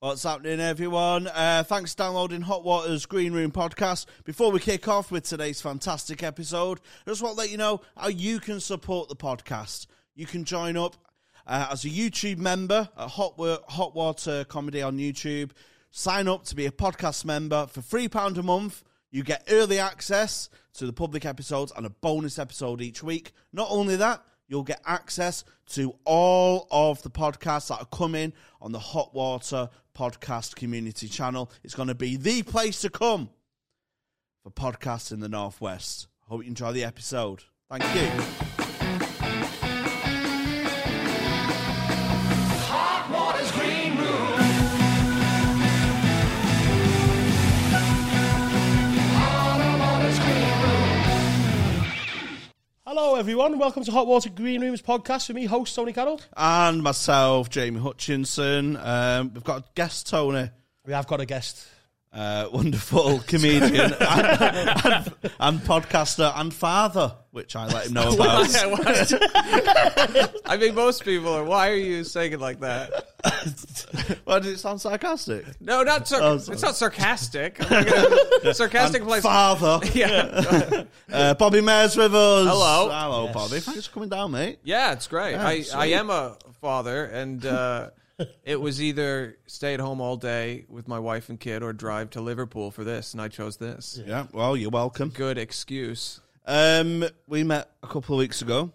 What's happening, everyone? Uh, thanks for downloading Hot Water's Green Room podcast. Before we kick off with today's fantastic episode, I just want to let you know how you can support the podcast. You can join up uh, as a YouTube member at Hot, Wa- Hot Water Comedy on YouTube. Sign up to be a podcast member for £3 a month. You get early access to the public episodes and a bonus episode each week. Not only that, you'll get access to all of the podcasts that are coming on the Hot Water Podcast Community channel. It's going to be the place to come for podcasts in the Northwest. Hope you enjoy the episode. Thank you. Hello, everyone. Welcome to Hot Water Green Rooms podcast with me, host Tony Carroll. And myself, Jamie Hutchinson. Um, we've got a guest, Tony. We have got a guest. Uh, wonderful comedian and, and, and podcaster and father, which I let him know about. I mean, most people are. Why are you saying it like that? Why did it sound sarcastic? No, not sar- Oh, it's not sarcastic. Gonna- sarcastic And place. father. yeah, Uh, Bobby Mair's with us. Hello. Hello, Yes. Bobby. Thanks for coming down, mate. yeah, it's great. Yeah, I, I am a father, and uh, it was either stay at home all day with my wife and kid, or drive to Liverpool for this, and I chose this. Yeah, well, you're welcome. Good excuse. Um, we met a couple of weeks ago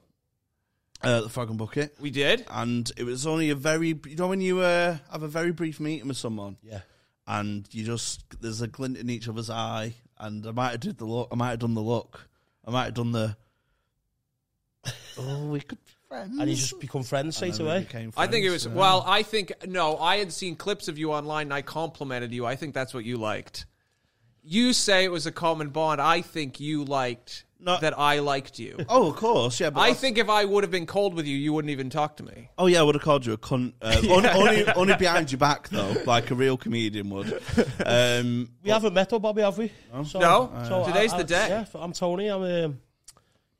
uh, at the Frog and Bucket, We did. and it was only a very, you know, when you uh, have a very brief meeting with someone, Yeah. and you just there's a glint in each other's eye, and I might have did the look, I might have done the look, I might have done the. Oh, we could be friends. And you just become friends straight And then away. became I think it was yeah. well. I think no. I had seen clips of you online, and I complimented you. I think that's what you liked. You say it was a common bond. I think you liked No. that I liked you. Oh, of course, yeah. But I that's- think if I would have been cold with you, you wouldn't even talk to me. Oh yeah, I would have called you a cunt. Uh, only, only, only behind your back though, like a real comedian would. Um, We haven't met though, Bobby, have we? So, No? so Today's I- the day. I, Yeah, I'm Tony. I'm um,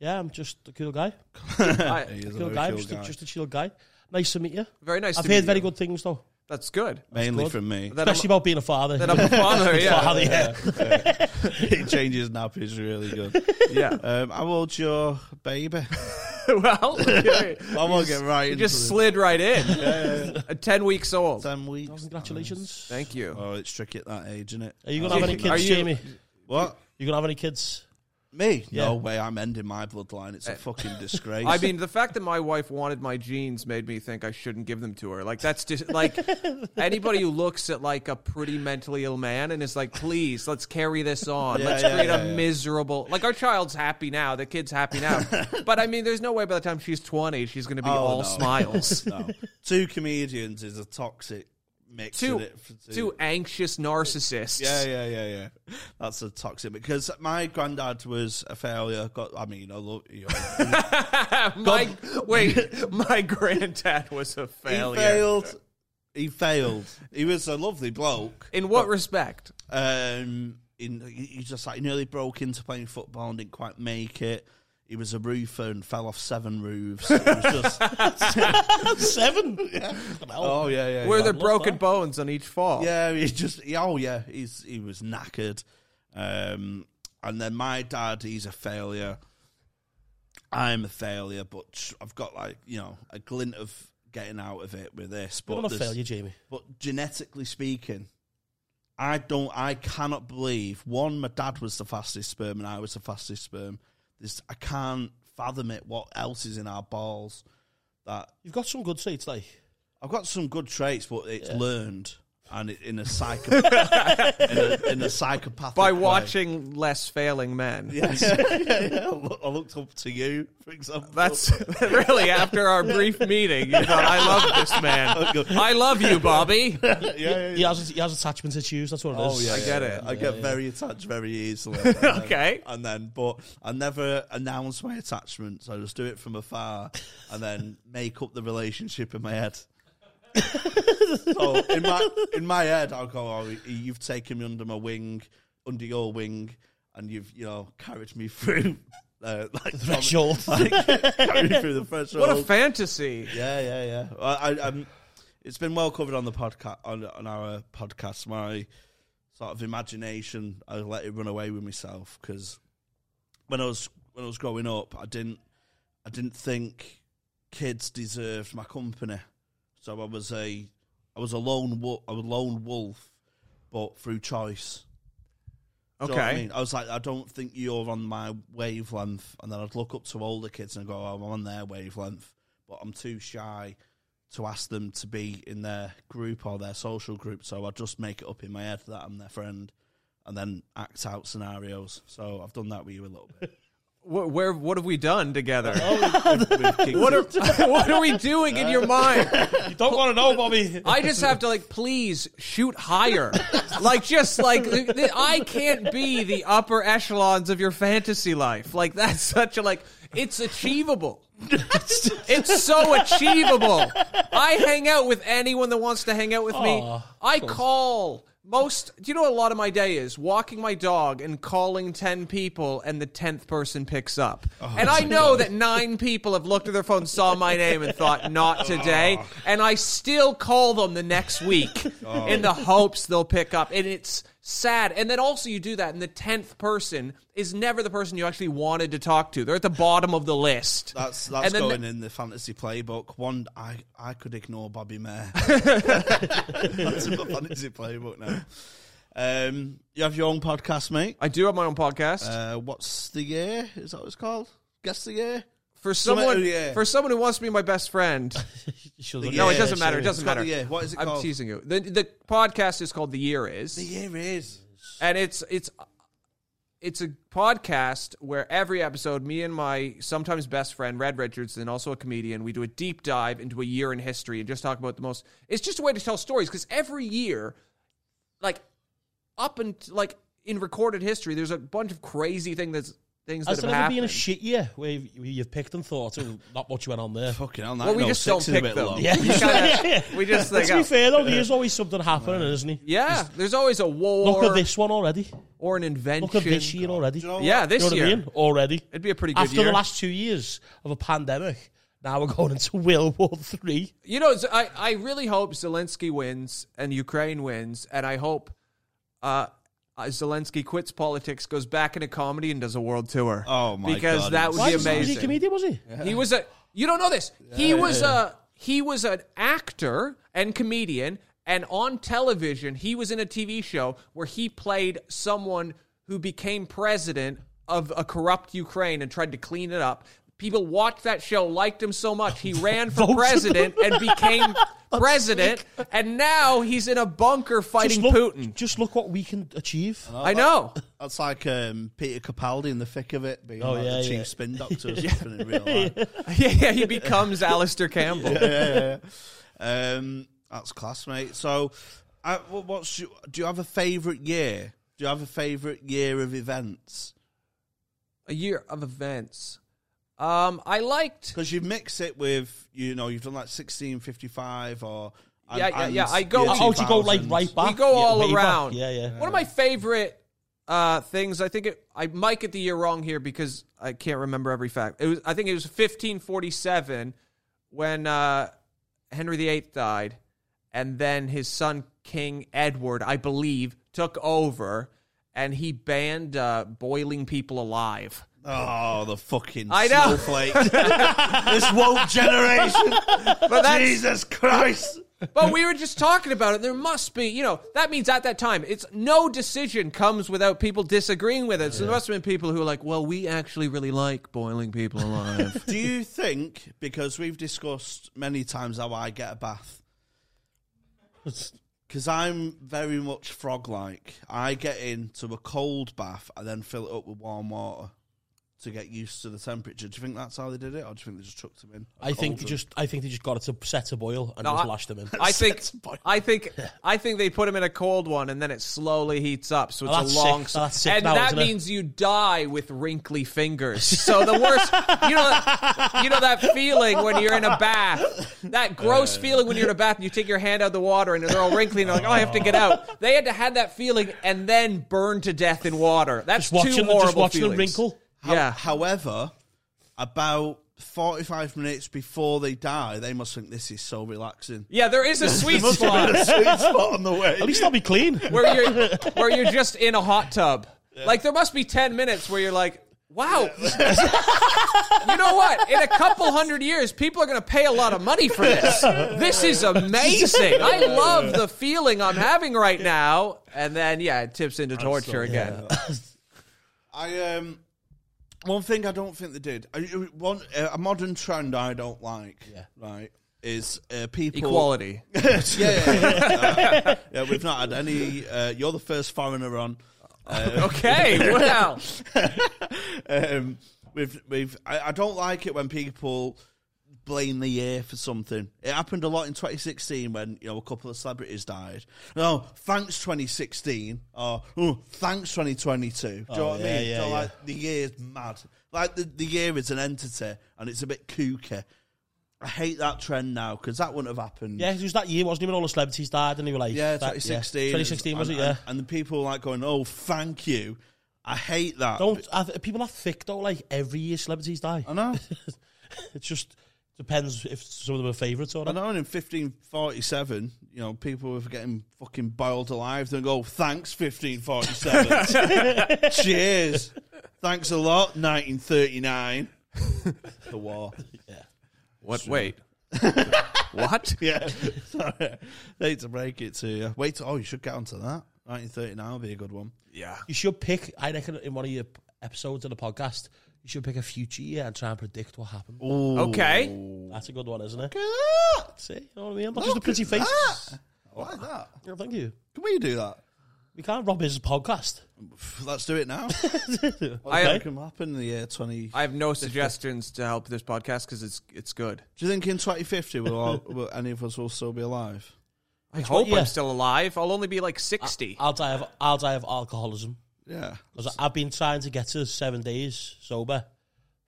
yeah, I'm just a cool guy. I, he is a Cool very guy, chill just, A, guy. just a chill guy. Nice to meet you. very nice. I've to meet heard very you. good things though, That's good. mainly good. from me. That I'm, especially about being a father. that I'm a father. Yeah, Father, yeah. he changes nappies really good. yeah. Um, how old's your baby? well, okay. I won't get right you into just this. slid right in. At Ten weeks old. ten weeks. Congratulations. Thank you. Oh, it's tricky at that age, isn't it? Are you gonna have any Are kids, you- Jamie? What? You gonna have any kids? Me? Yeah. No way. I'm ending my bloodline. It's a uh, fucking disgrace. I mean, the fact that my wife wanted my genes made me think I shouldn't give them to her. Like that's just like anybody who looks at like a pretty mentally ill man and is like, "Please, let's carry this on. Yeah, let's yeah, create yeah, a yeah. miserable." Like our child's happy now, the kid's happy now, but I mean, there's no way by the time she's 20 she's going to be Oh, all no. smiles. no. Two comedians is a toxic mix. two, isn't it, for two- two anxious narcissists. Yeah, yeah, yeah, yeah. That's a toxic because my granddad was a failure. Got, I mean, I love you. Know, my wait, my granddad was a failure. he failed. He failed. He was a lovely bloke. In what respect? Um, in he he just like nearly broke into playing football and didn't quite make it. He was a roofer and fell off seven roofs. It was just, Seven. oh yeah, yeah. Were yeah. there broken that. bones on each fall? Yeah, he just he, oh yeah, he's he was knackered. Um, and then my dad, he's a failure. I'm a failure, but I've got like you know a glint of getting out of it with this. But You're not a failure, Jamie. But genetically speaking, I don't. I cannot believe one. My dad was the fastest sperm, and I was the fastest sperm. This I can't fathom it. What else is in our balls? That You've got some good traits, like. I've got some good traits, but it's Yeah. learned and in a psychopath in, a, in a psychopathic By way. watching less failing men. Yeah, yeah, yeah, yeah. I looked up to you, for example. That's really after our brief meeting. You thought, I love this man. I love you, Bobby. yeah, yeah, yeah. He has, he has attachment issues. That's what it oh, is. Oh yeah, I get it. yeah. I get very attached very easily. And then- Okay. and then but I never announce my attachments. I just do it from afar, and then make up the relationship in my head. so in my in my head, I'll go, "Oh, you've taken me under my wing, under your wing, and you've you know carried me through." Uh, like Threshold. like, carried me through the threshold. What a fantasy. Yeah, yeah, yeah. I, I, um, it's been well covered on the podcast on, on our podcast. My sort of imagination, I let it run away with myself because when I was when I was growing up, I didn't I didn't think kids deserved my company. So I was a I was a lone wolf, a lone wolf, but through choice. Do you know I Okay. mean? I was like, I don't think you're on my wavelength, and then I'd look up to older kids and go, oh, I'm on their wavelength, but I'm too shy to ask them to be in their group or their social group. So I just make it up in my head that I'm their friend, and then act out scenarios. So I've done that with you a little bit. Wh- Where? What have we done together? Oh, Kids. What are What are we doing in your mind? You don't want to know, Bobby. I just have to like, please shoot higher. Like, just like I can't be the upper echelons of your fantasy life. Like that's such a like. It's achievable. It's so achievable. I hang out with anyone that wants to hang out with me. Aw, I call most. Do you know what a lot of my day is? Walking my dog and calling ten people, and the tenth person picks up. Oh, and I know that nine people have looked at their phone, saw my name, and thought, "Not oh. today." And I still call them the next week oh. in the hopes they'll pick up. And it's sad. And then also you do that, and the tenth person is never the person you actually wanted to talk to. They're at the bottom of the list. That's that's And going the- in the fantasy playbook. One, I I could ignore Bobby Mair. that's in my fantasy playbook now. Um, you have your own podcast, mate. I do have my own podcast. Uh, what's the year? Is that what it's called? Guess the year. For Something- someone, yeah. for someone who wants to be my best friend, You should The no, it Yeah, doesn't matter. It sure. doesn't It's matter. the year. What is it I'm called? teasing you. The the podcast is called The Year Is, The year is. and it's it's it's a podcast where every episode, me and my sometimes best friend Red Richardson, also a comedian, we do a deep dive into a year in history and just talk about the most. It's just a way to tell stories because every year, like up and like in recorded history, there's a bunch of crazy thing that's things Has that there have ever been a shit year where you've, where you've picked and thought, oh, not much went on there? Fucking hell, well, we just don't pick them. Low. Yeah. We kinda- we just But think, to be oh, fair though, there's always something happening, isn't he? yeah, there's always a war Look at this one already. or an invention. Look at this year already. Do you know Yeah, this you know year what I mean? Already. it'd be a pretty good year. After year. the last two years of a pandemic, now we're going into World War Three. You know, I, I really hope Zelensky wins and Ukraine wins, and I hope uh, uh, Zelensky quits politics, goes back into comedy, and does a world tour. Oh, my god. Because God. that would Why be was, was he a amazing. comedian? Was he? He was a. You don't know this. He was a. He was an actor and comedian, and on television, he was in a TV show where he played someone who became president of a corrupt Ukraine and tried to clean it up. People watched that show, liked him so much, he ran for president and became president, and now he's in a bunker fighting just look, Putin. Just look what we can achieve. I know. That's like um, Peter Capaldi in the thick of it, being Oh, like yeah, the chief yeah. spin doctor or something in real life. yeah, yeah, he becomes Alastair Campbell. yeah, yeah. Um, that's class, mate. So, uh, what- what's your, do you have a favourite year? Do you have a favourite year of events? A year of events. Um, I liked. Because you mix it with, you know, you've done like sixteen fifty five or Yeah, yeah, yeah, I go- year Oh, do you go like right back? we go Yeah, all way back. around. Yeah, yeah. One of my favorite uh, things. I think it, I might get the year wrong here because I can't remember every fact. It was. I think it was 1547 when uh, Henry VIII died, and then his son King Edward, I believe, took over, and he banned uh, boiling people alive. Oh, the fucking I know. snowflake! this woke generation. But that's, Jesus Christ! But we were just talking about it. There must be, you know, that means at that time, it's no decision comes without people disagreeing with it. So there must have been people who are like, well, we actually really like boiling people alive. Do you think because we've discussed many times how I get a bath? Because I'm very much frog-like. I get into a cold bath and then fill it up with warm water to get used to the temperature. Do you think that's how they did it, or do you think they just chucked them in? I think they Cold just, I think they just got it to set to boil and No, just I- lashed them in. I think, I think, I think they put him in a cold one and then it slowly heats up. So it's Oh, a long, sick. Oh, that's sick and now, that isn't it? means you die with wrinkly fingers. So the worst, you know, that, you know that feeling when you're in a bath, that gross feeling when you're in a bath and you take your hand out of the water and they're all wrinkly and you're like, oh, I have to get out. They had to have that feeling and then burn to death in water. That's Just watching, two them, horrible just watching them feelings. wrinkle. How- Yeah. However, about 45 minutes before they die, they must think this is so relaxing. Yeah, there is a sweet Must have spot been a sweet spot on the way. At least I'll be clean. where you're where you're just in a hot tub. Like there must be ten minutes where you're like, wow. you know what? In a couple hundred years, people are going to pay a lot of money for this. This is amazing. I love the feeling I'm having right now. And then yeah, it tips into torture again. I um, one thing I don't think they did. I- One uh, a modern trend I don't like. Yeah. Right. Is uh, people Equality. yeah, yeah, yeah. Uh, yeah, we've not had any. Uh, you're the first foreigner on. Okay, well, um, we've we've. I, I don't like it when people blame the year for something. It happened a lot in 2016 when you know a couple of celebrities died. No, thanks 2016 or oh, thanks 2022. Do you know Oh, what I mean? yeah, so, yeah. like the year's mad. Like the the year is an entity and it's a bit kooky. I hate that trend now because that wouldn't have happened. Yeah, it was that year, wasn't even When all the celebrities died, and they were like, Yeah, that- 2016. 2016 was and, it? Yeah. And, and the people like going, "Oh, thank you." I hate that. Don't I, people are thick though? Like every year, celebrities die. I know. It just depends if some of them are favourites or not. I know. And in 1547, you know, people were getting fucking boiled alive. They go, "Thanks, 1547. Cheers. Thanks a lot, 1939." the war. Yeah. What? Wait, what? Yeah. Sorry. hate to break it to you. Wait. Oh, you should get onto that. 1939 will be a good one. Yeah. You should pick. I reckon in one of your episodes of the podcast, you should pick a future year and try and predict what happened. Okay. That's a good one, isn't it? Look at that. See, you know what I mean? Not just a Look pretty at face. that. I like that. Yeah, thank you. Can we do that? We can't rob his podcast. Let's do it now. I- What can happen in the year 20? I have no suggestions to help this podcast because it's it's good. Do you think in 2050 will, all, will any of us will still be alive? I hope yeah. I'm still alive. I'll only be like sixty. I'll die of I'll die of alcoholism. Yeah. 'Cause I've been trying to get to seven days sober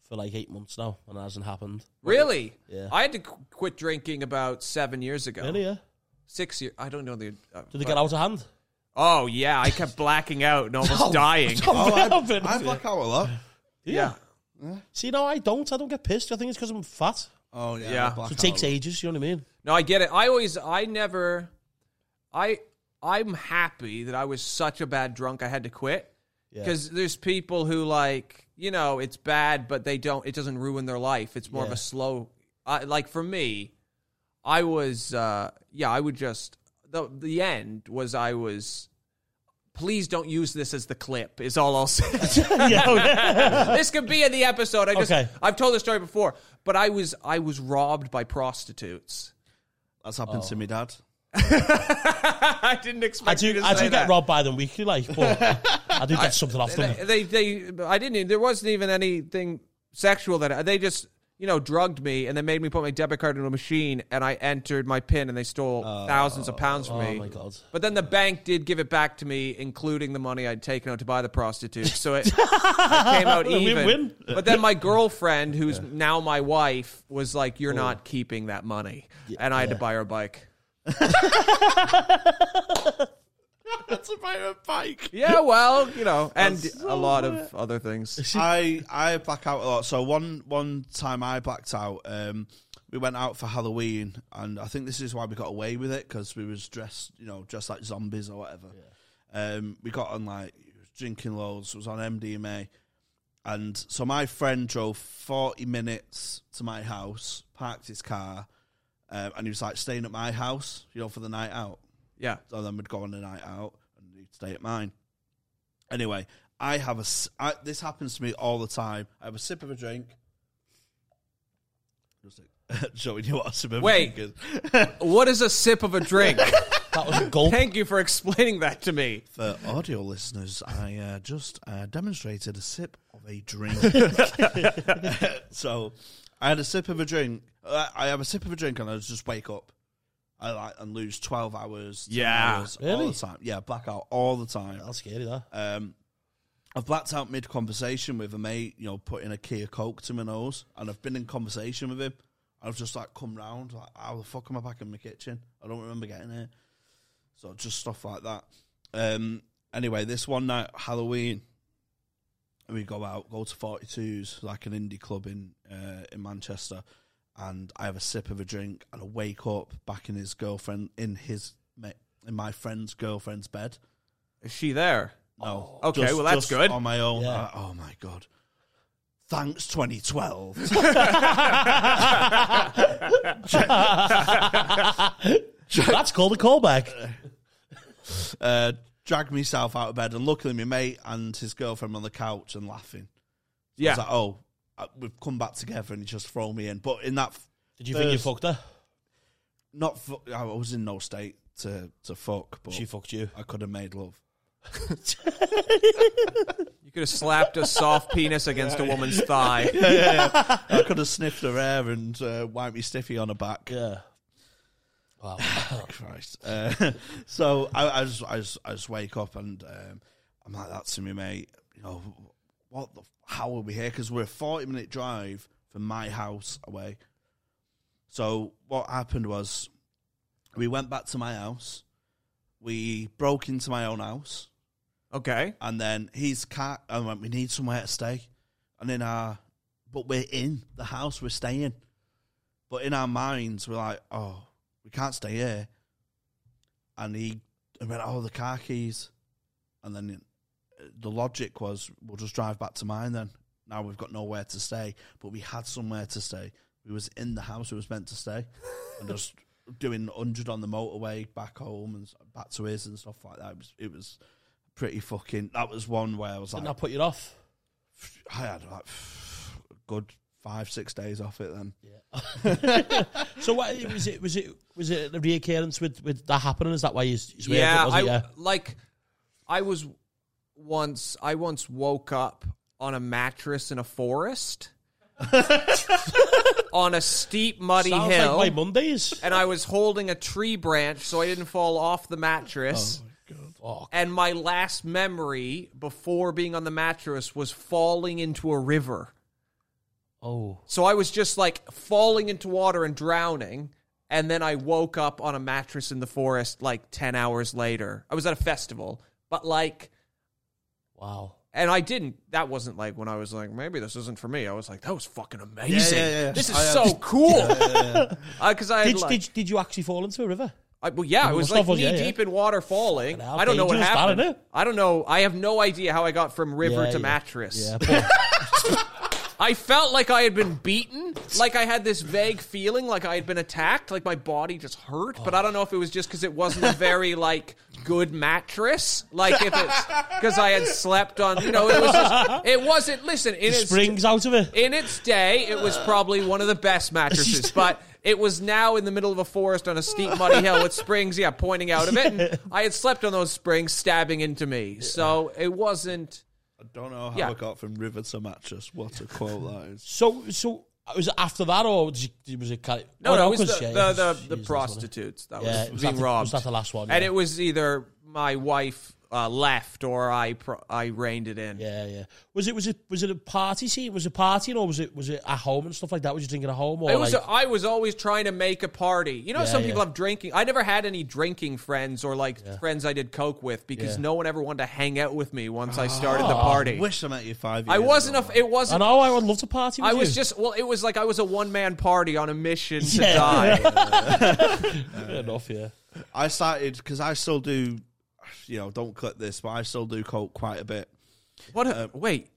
for like eight months now, and it hasn't happened. really? Yeah. I had to qu- quit drinking about seven years ago. Really? Yeah. Six years. I don't know the. Uh, Did they get out of hand? Oh yeah, I kept blacking out and almost dying. Oh, I, I black out a lot. Yeah. See, no, I don't. I don't get pissed. I think it's because I'm fat. Oh, yeah. Yeah. I black So it out takes lot. ages. You know what I mean? No, I get it. I always, I never, I, I'm happy that I was such a bad drunk I had to quit. Because there's people who like, you know, it's bad, but they don't. It doesn't ruin their life. It's more of a slow. I like for me, I was, uh yeah, I would just the the end was I was. Please don't use this as the clip. Is all I'll say. this could be in the episode. I just Okay. I've told the story before, but I was I was robbed by prostitutes. That's happened Oh. to me, Dad. I didn't expect I you do. to I do that. get robbed by them weekly, like, but I do get something off them. They, they, they, I didn't. There wasn't even anything sexual that they just, you know, drugged me and then made me put my debit card into a machine and I entered my pin and they stole oh, thousands of pounds from Oh me. my god! But then the bank did give it back to me, including the money I'd taken out to buy the prostitute. So it, it came out even. Win-win. But then my girlfriend, who's now my wife, was like, "You're oh. not keeping that money," and I had to buy her a bike. That's about a bike. Yeah, well, you know, and a lot of other things. I I black out a lot. So one one time I blacked out. Um, we went out for Halloween, and I think this is why we got away with it because we was dressed, you know, dressed like zombies or whatever. Um, we got on like drinking loads. Was on MDMA, and so my friend drove forty minutes to my house, parked his car, um, and he was like staying at my house, you know, for the night out. Yeah. So then we'd go on a night out and he'd stay at mine. Anyway, I have a. I, this happens to me all the time. I have a sip of a drink. Just like, showing you what a sip of Wait. a drink is. What is a sip of a drink? That was a gulp. Thank you for explaining that to me. For audio listeners, I uh, just uh, demonstrated a sip of a drink. so I had a sip of a drink. Uh, I have a sip of a drink and I just wake up. I like and lose twelve hours. 10 Yeah. hours all Really? the time. Yeah, blackout all the time. That's scary. That. Um, I've blacked out mid conversation with a mate, you know, putting a key of coke to my nose, and I've been in conversation with him. I've just like come round, like, how the fuck am I back in my kitchen? I don't remember getting here. So just stuff like that. Um, anyway, this one night, Halloween, we go out, go to 42s, like an indie club in uh, in Manchester, and I have a sip of a drink, and I wake up back in his girlfriend, in his in my friend's girlfriend's bed. Is she there? No, Okay, well, that's just good. On my own. Yeah. I- oh my god. Thanks, 2012. That's called a callback. uh, dragged myself out of bed, and luckily, my mate and his girlfriend on the couch and laughing. I Yeah. was like, oh, uh, we've come back together, and he just throw me in. But in that, f- Did you think you fucked her? not, fu- I was in no state to to fuck, but She fucked you. I could have made love. You could have slapped a soft penis against a woman's thigh. Yeah, I could have sniffed her hair and uh, wiped me stiffy on her back. Yeah. Wow. Christ. Uh, so I, I just I just I just wake up and um, I'm like that to me, mate. You know what? The, how are we here? Because we're a forty minute drive from my house away. So what happened was, we went back to my house. We broke into my own house, Okay. and then his car. I went, we need somewhere to stay, and in our, but we're in the house. We're staying, but in our minds, we're like, oh, we can't stay here. And he and went, oh, the car keys, and then the logic was, we'll just drive back to mine. Then now we've got nowhere to stay, but we had somewhere to stay. We was in the house we was meant to stay, and just doing hundred on the motorway back home and back to his and stuff like that. It was, it was pretty fucking. That was one where I was Didn't like, that put you off? I had like a good five, six days off it then. So what was it? Was it was it a reoccurrence with with that happening? Is that why you? you yeah, it, was I yeah. like. I was once. I once woke up on a mattress in a forest, on a steep, muddy Sounds hill, like my Mondays. and I was holding a tree branch so I didn't fall off the mattress. Oh, Fuck. And my last memory before being on the mattress was falling into a river. Oh, So I was just like falling into water and drowning. And then I woke up on a mattress in the forest like 10 hours later. I was at a festival, but like, wow. and I didn't, that wasn't like when I was like, maybe this isn't for me. I was like, that was fucking amazing. Yeah, yeah, yeah. This is I uh, so have- cool. Because uh, I had Did, like, did did you actually fall into a river? I, well, yeah, it was like knee yeah, yeah. deep in water falling. I don't know what happened. I don't know. I have no idea how I got from river Yeah, to yeah. mattress. I felt like I had been beaten, like I had this vague feeling like I had been attacked, like my body just hurt. But I don't know if it was just because it wasn't a very like good mattress, like if it's because I had slept on. You know, it was just it wasn't. Listen, in its springs out of it. in its day, it was probably one of the best mattresses, but. It was now in the middle of a forest on a steep, muddy hill with springs, yeah, pointing out of it. And I had slept on those springs, stabbing into me. So it wasn't. I don't know how Yeah. I got from river to mattress. What a quote that is. So so was it after that or did you, was it? Kind of, No, oh, no, it was 'cause, the, yeah, the, it the, was- the prostitutes that wasn't it? Yeah, was was being that the- robbed. Was that the last one? And yeah. it was either my wife uh, left or I pro- I reined it in. Yeah, yeah. Was it was it was it a party scene? Was it partying or was it was it at home and stuff like that? Was you drinking at home or It was. like, I was always trying to make a party. You know, Yeah, some yeah. people have drinking. I never had any drinking friends or like friends I did coke with because Yeah. no one ever wanted to hang out with me once I started the party. I Wish I met you five years I wasn't. ago. A, it wasn't. know I would love to party. With I was just. Well, it was like I was a one man party on a mission to Yeah. die. Fair enough. Yeah. I started because I still do. You know, don't cut this, but I still do coke quite a bit. What? A, um, wait.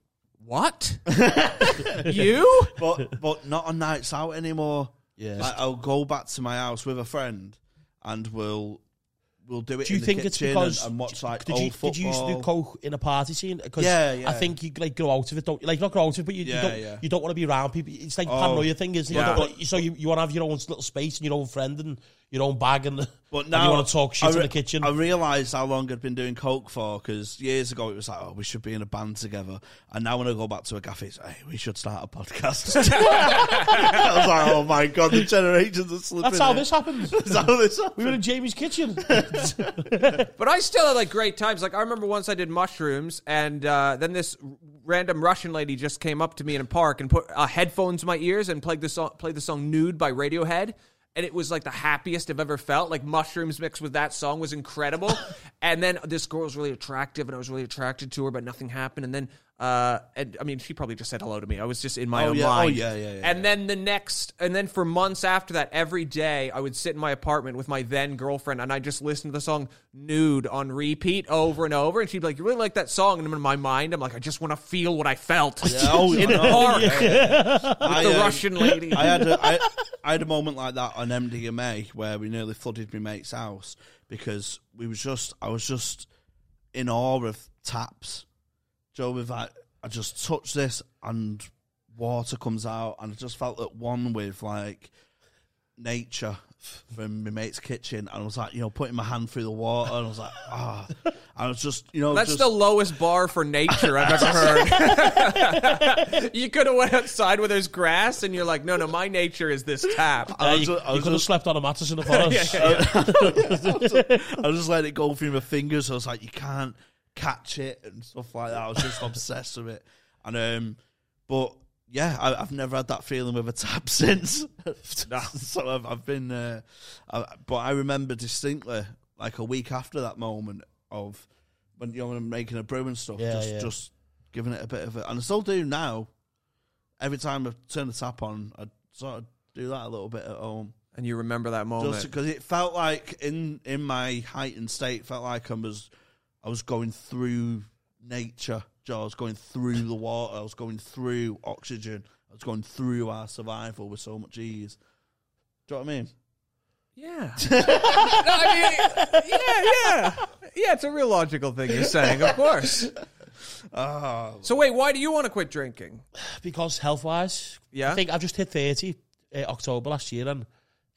What? you? But but not on nights out anymore. Yeah. Like, I'll go back to my house with a friend, and we'll we'll do it. Do you in think the it's kitchen because and, and watch like did old you football? did you used to do coke in a party scene? Because Yeah, yeah. I think you like grow out of it. Don't you? like not grow out of it, but you, Yeah, you don't yeah. you don't want to be around people. It's like Oh, paranoia thing, isn't it? yeah. You don't wanna- so you, you want to have your own little space and your own friend and your own bag and, But and now you want to talk shit I in the kitchen. I realised how long I'd been doing coke for because years ago it was like, oh, we should be in a band together. And now when I go back to a cafe, it's hey, we should start a podcast. I was like, oh my god, the generations are slipping. That's how in. this happens. That's how this happened. we were in Jamie's kitchen. But I still had like great times. Like I remember once I did mushrooms, and uh, then this random Russian lady just came up to me in a park and put uh, headphones in my ears and played the song, played the song "Nude" by Radiohead. And it was like the happiest I've ever felt. Like mushrooms mixed with that song was incredible. and then this girl was really attractive, and I was really attracted to her, but nothing happened. And then Uh, and I mean, she probably just said hello to me. I was just in my Oh, own yeah. Oh, mind. yeah, yeah, yeah, And then the next, and then for months after that, every day I would sit in my apartment with my then girlfriend, and I just listen to the song "Nude" on repeat over and over. And she'd be like, "You really like that song?" And in my mind, I'm like, "I just want to feel what I felt oh, in the park with I, the um, Russian lady." I had a, I, I had a moment like that on MDMA where we nearly flooded my mate's house because we was just I was just in awe of taps. Joe, with like I just touched this and water comes out, and I just felt at one with like nature from my mate's kitchen, and I was like, you know, putting my hand through the water, and I was like, ah, I was just, you know, That's just, the lowest bar for nature I've ever heard. you could have went outside where there's grass, and you're like, "No, no, my nature is this tap." I Yeah, you ju- you could have just- slept on a mattress in the forest. I was just letting it go through my fingers. I was like, you can't catch it and stuff like that. I was just obsessed with it. And um, but yeah, I, I've never had that feeling with a tap since. so I've, I've been, uh, I, but I remember distinctly, like a week after that moment of when you know making a brew and stuff, Yeah, just yeah. just giving it a bit of it, and I still do now. Every time I turn the tap on, I sort of do that a little bit at home. And you remember that moment. Because it felt like in in my heightened state, felt like I was I was going through nature. Joe, I was going through the water. I was going through oxygen. I was going through our survival with so much ease. Do you know what I mean? Yeah. No, I mean, yeah, yeah. Yeah, it's a real logical thing you're saying, of course. Ah, So wait, why do you want to quit drinking? because health wise, Yeah? I think I've just hit thirty uh, October last year, and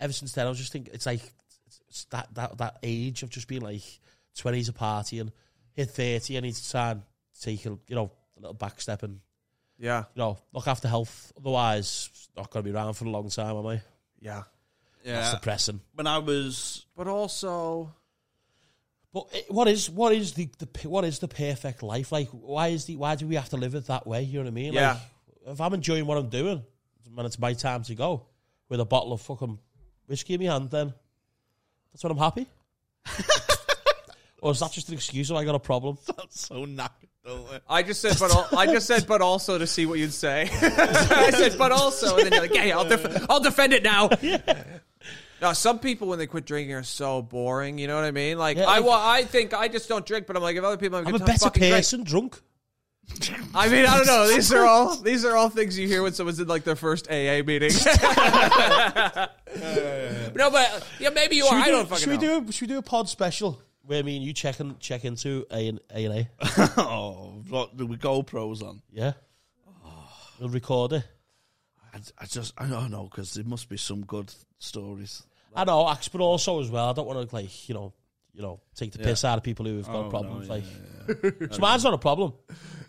ever since then, I was just thinking it's like it's that that that age of just being like twenties a party and hit thirty, I need to try and take a you know a little back step and Yeah. you know look after health. Otherwise, not going to be around for a long time, am I? Yeah. That's yeah. depressing. When I was But also But it- what is what is the, the what is the perfect life like? Why is the why do we have to live it that way? You know what I mean? Yeah. Like, if I'm enjoying what I'm doing, when it's my time to go with a bottle of fucking whiskey in my hand, then that's when I'm happy. or is that just an excuse? Or I got a problem? that's so knackered, don't it? I just said, but al- I just said, but also to see what you'd say. I said, but also, and then you're like, yeah, yeah I'll, def- I'll defend it now. No, some people when they quit drinking are so boring. You know what I mean? Like, Yeah, I, like- wa- I think I just don't drink, but I'm like, if other people have a I'm good a time, better fucking drink. person drunk. I mean, I don't know. These are all these are all things you hear when someone's in like their first AA meeting. no, but yeah, maybe you are. I don't fucking should we know. do a, should we do a pod special where me and you check and check into A and A and A? oh, what the GoPros on? Yeah, we'll record it. I, I just I don't know because there must be some good stories. I know, Axe, but also as well, I don't want to like you know, you know, take the piss out of people who've got Oh, problems. no, like, yeah, so mine's not a problem.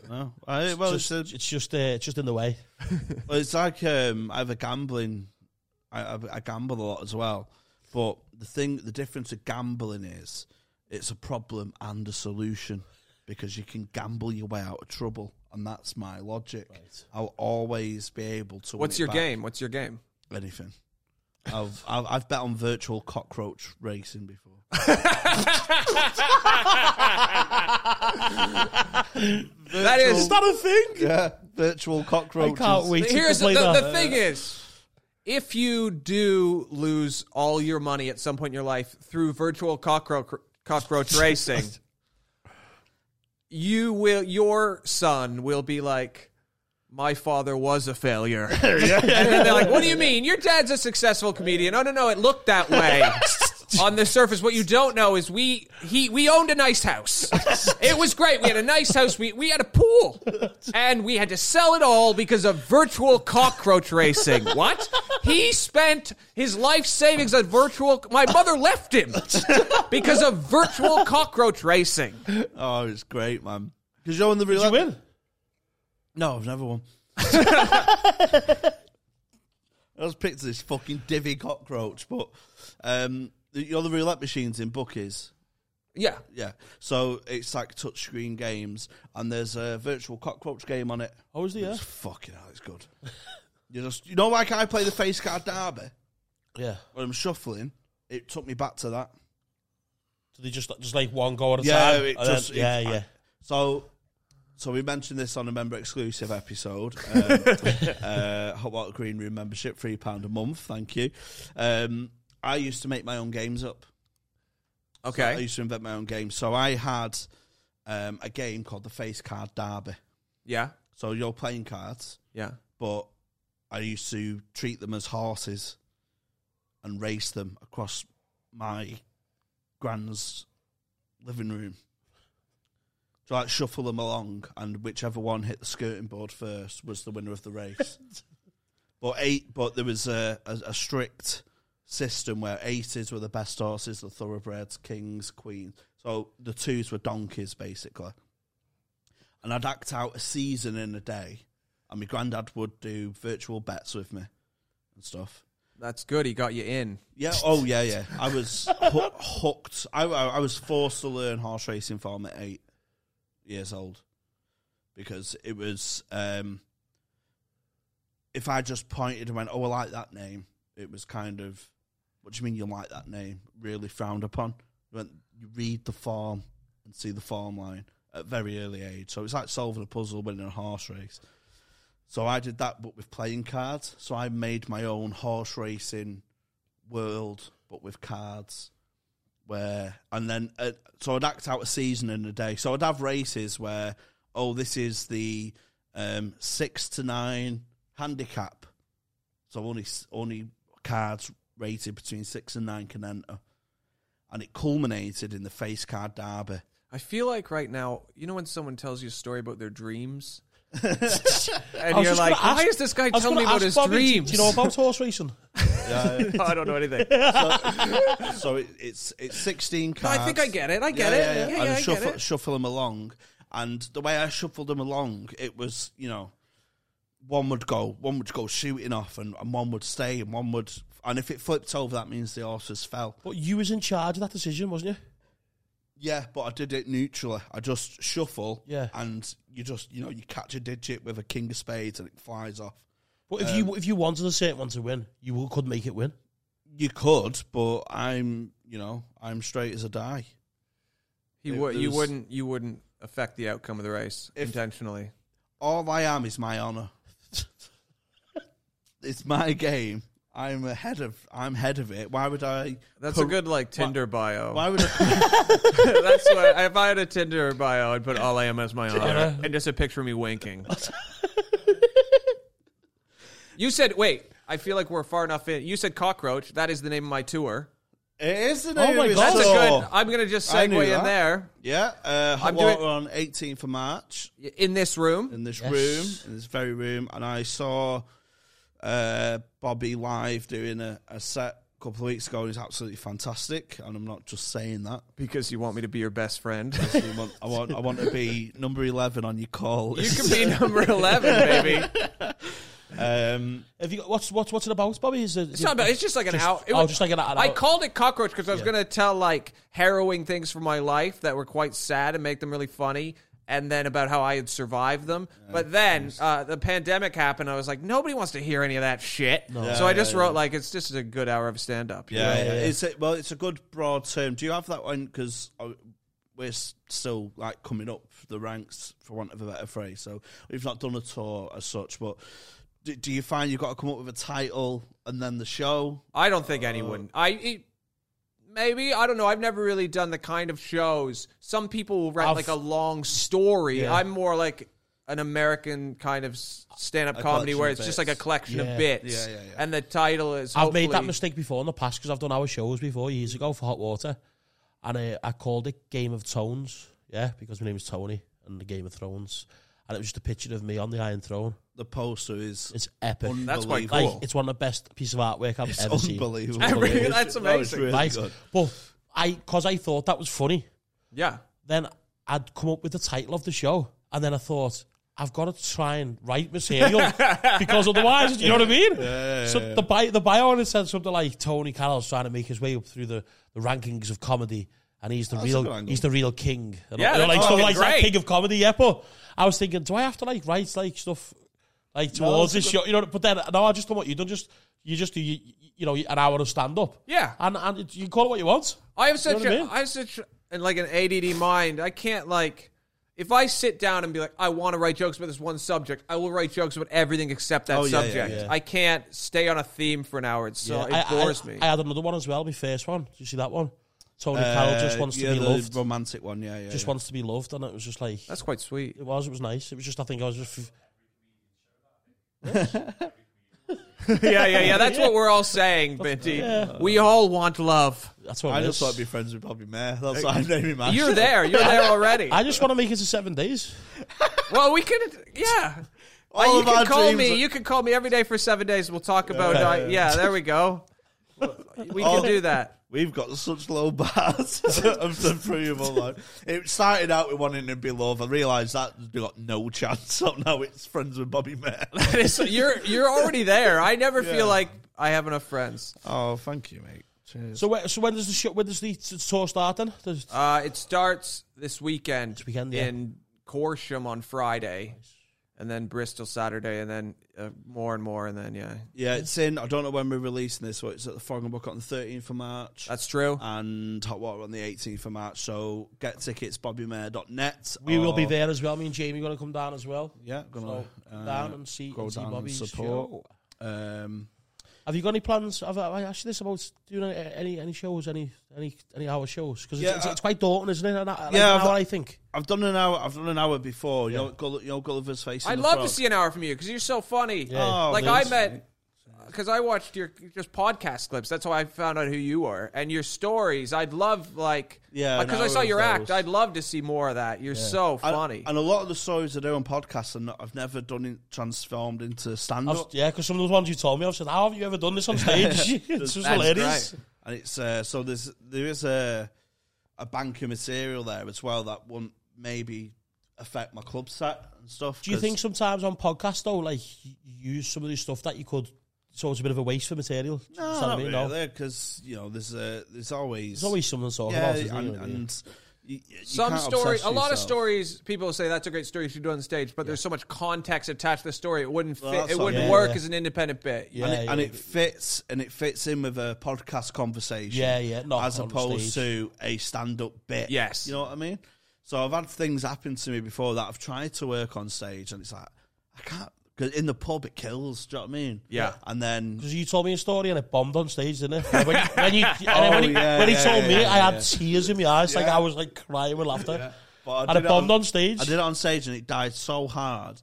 No, I, well, it's, a- it's just uh, it's just in the way. Well, it's like um, I have a gambling. I, I, I gamble a lot as well, but the thing, the difference of gambling is, it's a problem and a solution because you can gamble your way out of trouble, and that's my logic. Right. I'll always be able to. win What's it your back. game? What's your game? Anything. I've, I've I've bet on virtual cockroach racing before. That is. Is that a thing? Yeah, virtual cockroach. I can't wait to Here's the, play the, that. the thing is, if you do lose all your money at some point in your life through virtual cockroach cockroach racing, you will your son will be like. My father was a failure. and then they're like, What do you mean? Your dad's a successful comedian. Oh no, no, it looked that way. On the surface, what you don't know is we he we owned a nice house. It was great. We had a nice house. We we had a pool, and we had to sell it all because of virtual cockroach racing. What? He spent his life savings on virtual. My mother left him because of virtual cockroach racing. Oh, it's great, man. Because you're on the real. Did you win? No, I've never won. I was picked this fucking divvy cockroach, but um, the- you know the roulette machines in bookies. Yeah. Yeah, so it's like touchscreen games, and there's a virtual cockroach game on it. Oh, was the yeah? It's fucking hell, it's good. you just, you know, like I play the face card derby Yeah. when I'm shuffling. It took me back to that. So they just just like one go at a Yeah, time. it and then- just- it- yeah, I- yeah. So, so we mentioned this on a member exclusive episode. Um, uh, Hot Water Green Room membership, three pound a month. Thank you. Um, I used to make my own games up. Okay. I used to invent my own games. So I had um, a game called the Face Card Derby. Yeah. So you're playing cards, Yeah. but I used to treat them as horses and race them across my grand's living room. So like shuffle them along, and whichever one hit the skirting board first was the winner of the race. but eight, but there was a, a, a strict system where aces were the best horses, the thoroughbreds, kings, queens. So the twos were donkeys, basically. And I'd act out a season in a day, and my granddad would do virtual bets with me and stuff. That's good. He got you in. Yeah. Oh, yeah, yeah. I was hoo- hooked. I, I, I was forced to learn horse racing form at eight years old because it was. Um, if I just pointed and went, "Oh, I like that name," it was kind of, "What do you mean you like that name?" Really frowned upon. When you read the form and see the form line at very early age, so it's like solving a puzzle, winning a horse race. So I did that, but with playing cards. So I made my own horse racing world, but with cards. Where and then uh, so I'd act out a season in a day. So I'd have races where oh this is the um, six to nine handicap. So only only cards rated between six and nine can enter, and it culminated in the face card derby. I feel like right now, you know when someone tells you a story about their dreams? And you're like, gonna why is this guy I telling me about his Bobby, dreams? Do you know about horse racing? yeah oh, I don't know anything. so it, it's it's sixteen No, cards. I think I get it. I get yeah, it. Yeah, Yeah, yeah. yeah, and I shuffle, get it. shuffle them along. And the way I shuffled them along, it was, you know, one would go, one would go shooting off, and, and one would stay, and one would, and if it flipped over, that means the horses fell. But you was in charge of that decision, wasn't you? Yeah, but I did it neutrally. I just shuffle, Yeah. and you just, you know, you catch a digit with a king of spades, and it flies off. But if Um, you if you wanted a certain one to win, you will- could make it win. You could, but I'm, you know, I'm straight as a die. He It would. You was- wouldn't. You wouldn't affect the outcome of the race If- intentionally. all I am is my honor. It's my game. I'm ahead of. I'm head of it. Why would I? That's Cor- a good like Tinder bio. Why would I? That's what. If I had a Tinder bio, I'd put all I am as my honor and just a picture of me winking. you said, wait. I feel like we're far enough in. You said cockroach. That is the name of my tour. it is the Oh name my of it. That's a good. I'm gonna just segue in there Yeah, uh, I'm Water doing- on 18th of March in this room. in this Yes. room, in this very room, and I saw uh, Bobby live doing a, a set a couple of weeks ago. He's absolutely fantastic, and I'm not just saying that. Because you want me to be your best friend. I want, I want, I want to be number 11 on your call. you can be number eleven, baby. um, Have you got, what's what's what's it about, Bobby? Is it? It's not about. It's just like an out. It oh, just like an, an I called it cockroach because I was going to tell like harrowing things from my life that were quite sad and make them really funny, and then about how I had survived them. but then uh, the pandemic happened. I was like, nobody wants to hear any of that shit. so I just Yeah, wrote like, it's just a good hour of stand up. Yeah, Yeah, yeah, yeah. It's a, well, it's a good broad term. Do you have that one? Because we're still like coming up the ranks, for want of a better phrase. So we've not done a tour as such. But do, do you find you've got to come up with a title and then the show? I don't think anyone. I it, maybe I don't know. I've never really done the kind of shows. Some people will write I've- like a long story. Yeah. I'm more like an American kind of stand up A comedy where it's just like a collection Yeah. of bits. Yeah, yeah, yeah. And the title is. I've made that mistake before in the past because I've done our shows before years ago for Hot Water, and uh, I called it Game of Tones. Yeah, because my name is Tony and the Game of Thrones, and it was just a picture of me on the Iron Throne. The poster is It's epic. That's quite unbelievable. Like it's one of the best pieces of artwork I've It's ever seen. It's unbelievable. Really? That's No, it's amazing. really Right, good. but I because I thought that was funny. Yeah. Then I'd come up with the title of the show, and then I thought. I've got to try and write material because otherwise, you know what I mean. so the bio, the bio on it said something like Tony Carroll's trying to make his way up through the, the rankings of comedy, and he's the That's real angle. he's the real king. And Yeah, you know, like stuff fucking like that, great. king of comedy. Yeah, but I was thinking, do I have to like write like stuff like towards it's this show? You know, but then no, I just done what you done. Just you just do you, you know an hour of stand up. Yeah. and and it, you can call it what you want. I have such know what I a, mean? I have such and like an ADD mind. I can't like If I sit down and be like, I want to write jokes about this one subject, I will write jokes about everything except that Oh, yeah, yeah, subject. yeah. I can't stay on a theme for an hour. It's so Yeah, it I, bores I, me. I had another one as well. My first one. Did you see that one? Tony Carroll just Uh, wants yeah, to be the loved. romantic one. Yeah, yeah. Just yeah. wants to be loved, and it was just like That's quite sweet. it was. It was nice. It was just I think I was just yeah, yeah, yeah. That's what we're all saying, Binty. We all want love. that's what I it just is. want to be friends with Bobby Mair. That's why I'm naming my You're there. You're there already. I just want to make it to seven days. Well, we could, yeah. All Uh, you of our can call dreams me. are- You can call me every day for seven days. We'll talk about. Uh, yeah, there we go. We can do that. We've got such low bars of the provable. Like, it started out with wanting to be loved. I realised that we got no chance. So now it's friends with Bobby Mair. So you're you're already there. I never Yeah. feel like I have enough friends. oh, thank you, mate. Cheers. So, wh- so when does the show? When does the tour start then? Does- Uh, it starts this weekend. This weekend, yeah. in Corsham on Friday, and then Bristol Saturday, and then uh, more and more, and then yeah, yeah, it's in. I don't know when we're releasing this. So it's at the Frog and Bucket on the 13th of March. that's true. and Hot Water on the 18th of March. So get tickets, bobbymair.net. we will be there as well. Me and Jamie going to come down as well. Yeah, gonna So, uh, down and see, go and see down and Bobby's support. show. Um, Have you got any plans? Have I I asked you this about doing any any, any shows, any any any hour shows? Because Yeah, it's, it's, it's quite daunting, isn't it? An, like Yeah, an I've- hour, I think. I've done an hour. I've done an hour before. You Yeah. know, Gull, you know Gulliver's face. I'd love Frog? to see an hour from you because you're so funny. Yeah. Oh, like thanks, I met mate. Because I watched your just podcast clips. That's how I found out who you are and your stories. I'd love like Yeah, because I saw of your act. those. I'd love to see more of that. You're so And- funny. And, a lot of the stories I do on podcasts, and I've never done it transformed into stand up. yeah, because some of those ones you told me, I've said, "How have you ever done this on stage?" it's just That's hilarious. great. And it's uh, so there's there is a a bank of material there as well that won't maybe affect my club set and stuff. Do you think sometimes on podcasts though, like you use some of this stuff that you could, so it's a bit of a waste for material? No, not I mean? No. really, because you know there's a there's always There's always something to talk yeah, about. isn't and, there? and you, you Some can't story, a lot of stories. People say that's a great story you should do on stage, but there's so much context attached to the story. It wouldn't fit. that's it wouldn't Yeah, work yeah. as an independent bit. Yeah, and, it, and it fits and it fits in with a podcast conversation. Yeah, yeah, not as opposed stage. to a stand-up bit. Yes. you know what I mean. So I've had things happen to me before that I've tried to work on stage, and it's like I can't. Because in the pub it kills. Do you know what I mean? Yeah. And then Because you told me a story and it bombed on stage, didn't it? when, when, you, and then when, Oh, he, yeah, when he yeah, told me, yeah, I had yeah. tears in my eyes. Like I was like crying with laughter. but I And it bombed on, on stage. I did it on stage, and it died so hard.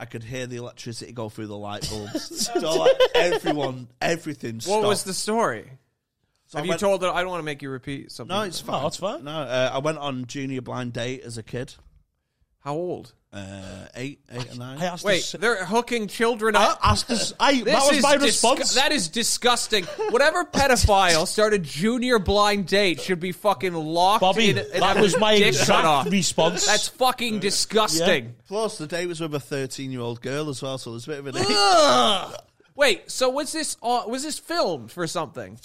I could hear the electricity go through the light bulbs. so like everyone, everything. What stopped. was the story? So Have I you went- told it? I don't want to make you repeat something. No, it's fine. No, it's fine. No, uh, I went on junior blind date as a kid, How old? Uh, eight, eight or nine. I asked Wait, this, they're hooking children up. I asked this, I, This that was my disgu- response. that is disgusting. Whatever pedophile started junior blind date should be fucking locked Bobby, in. and that was my dick cut exact off. response. That's fucking disgusting. Plus, the date was with a thirteen-year-old girl as well, so there's a bit of an. Wait, so was this uh, was this filmed for something?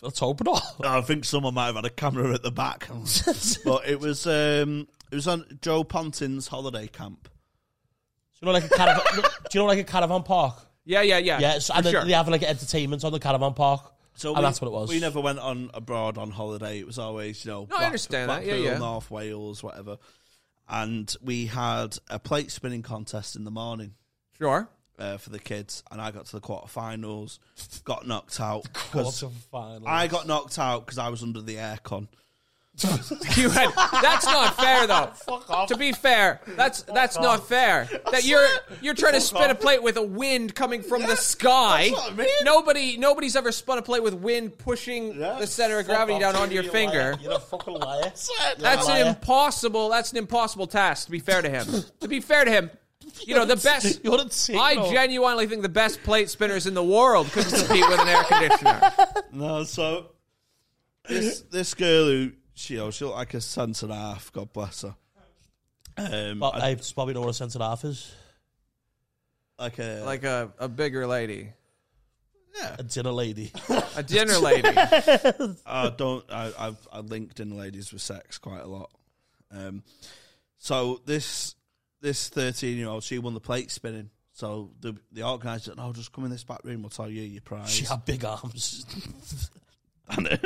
Let's hope not. I think someone might have had a camera at the back, but it was um, it was on Joe Pontin's holiday camp. Do you know like a caravan? do you know like a caravan park? Yeah, yeah, yeah. Yes, for and then sure. they have like entertainment on the caravan park. So and we, that's what it was. We never went on abroad on holiday. It was always, you know, No, I understand that. Yeah, Blackpool, yeah. North Wales, whatever. And we had a plate spinning contest in the morning Sure. uh, for the kids, and I got to the quarterfinals, got knocked out. 'cause Quarterfinals. I got knocked out because I was under the aircon. You had, that's not fair though. Fuck off. To be fair, that's that's not fair. That you're you're trying to spin a plate with a wind coming from the sky. that's what I mean. Nobody nobody's ever spun a plate with wind pushing Yeah. the center of gravity down onto your finger. You're a fucking liar. That's liar. an impossible. That's an impossible task. To be fair to him. to be fair to him, you know the best. You're a sick, I no. genuinely think the best plate spinners in the world couldn't compete with an air conditioner. No, so this this girl who she, you know, she looked like a cent and a half. God bless her. Um, But I- I probably know what a centre half is. like a Like a, a bigger lady, yeah. A dinner lady. a dinner lady. I don't. I, I've I linked in ladies with sex quite a lot. Um, so this this thirteen year old she won the plate spinning. So the the organizer said, "No, just come in this back room. We'll tell you your prize." she had big arms. and,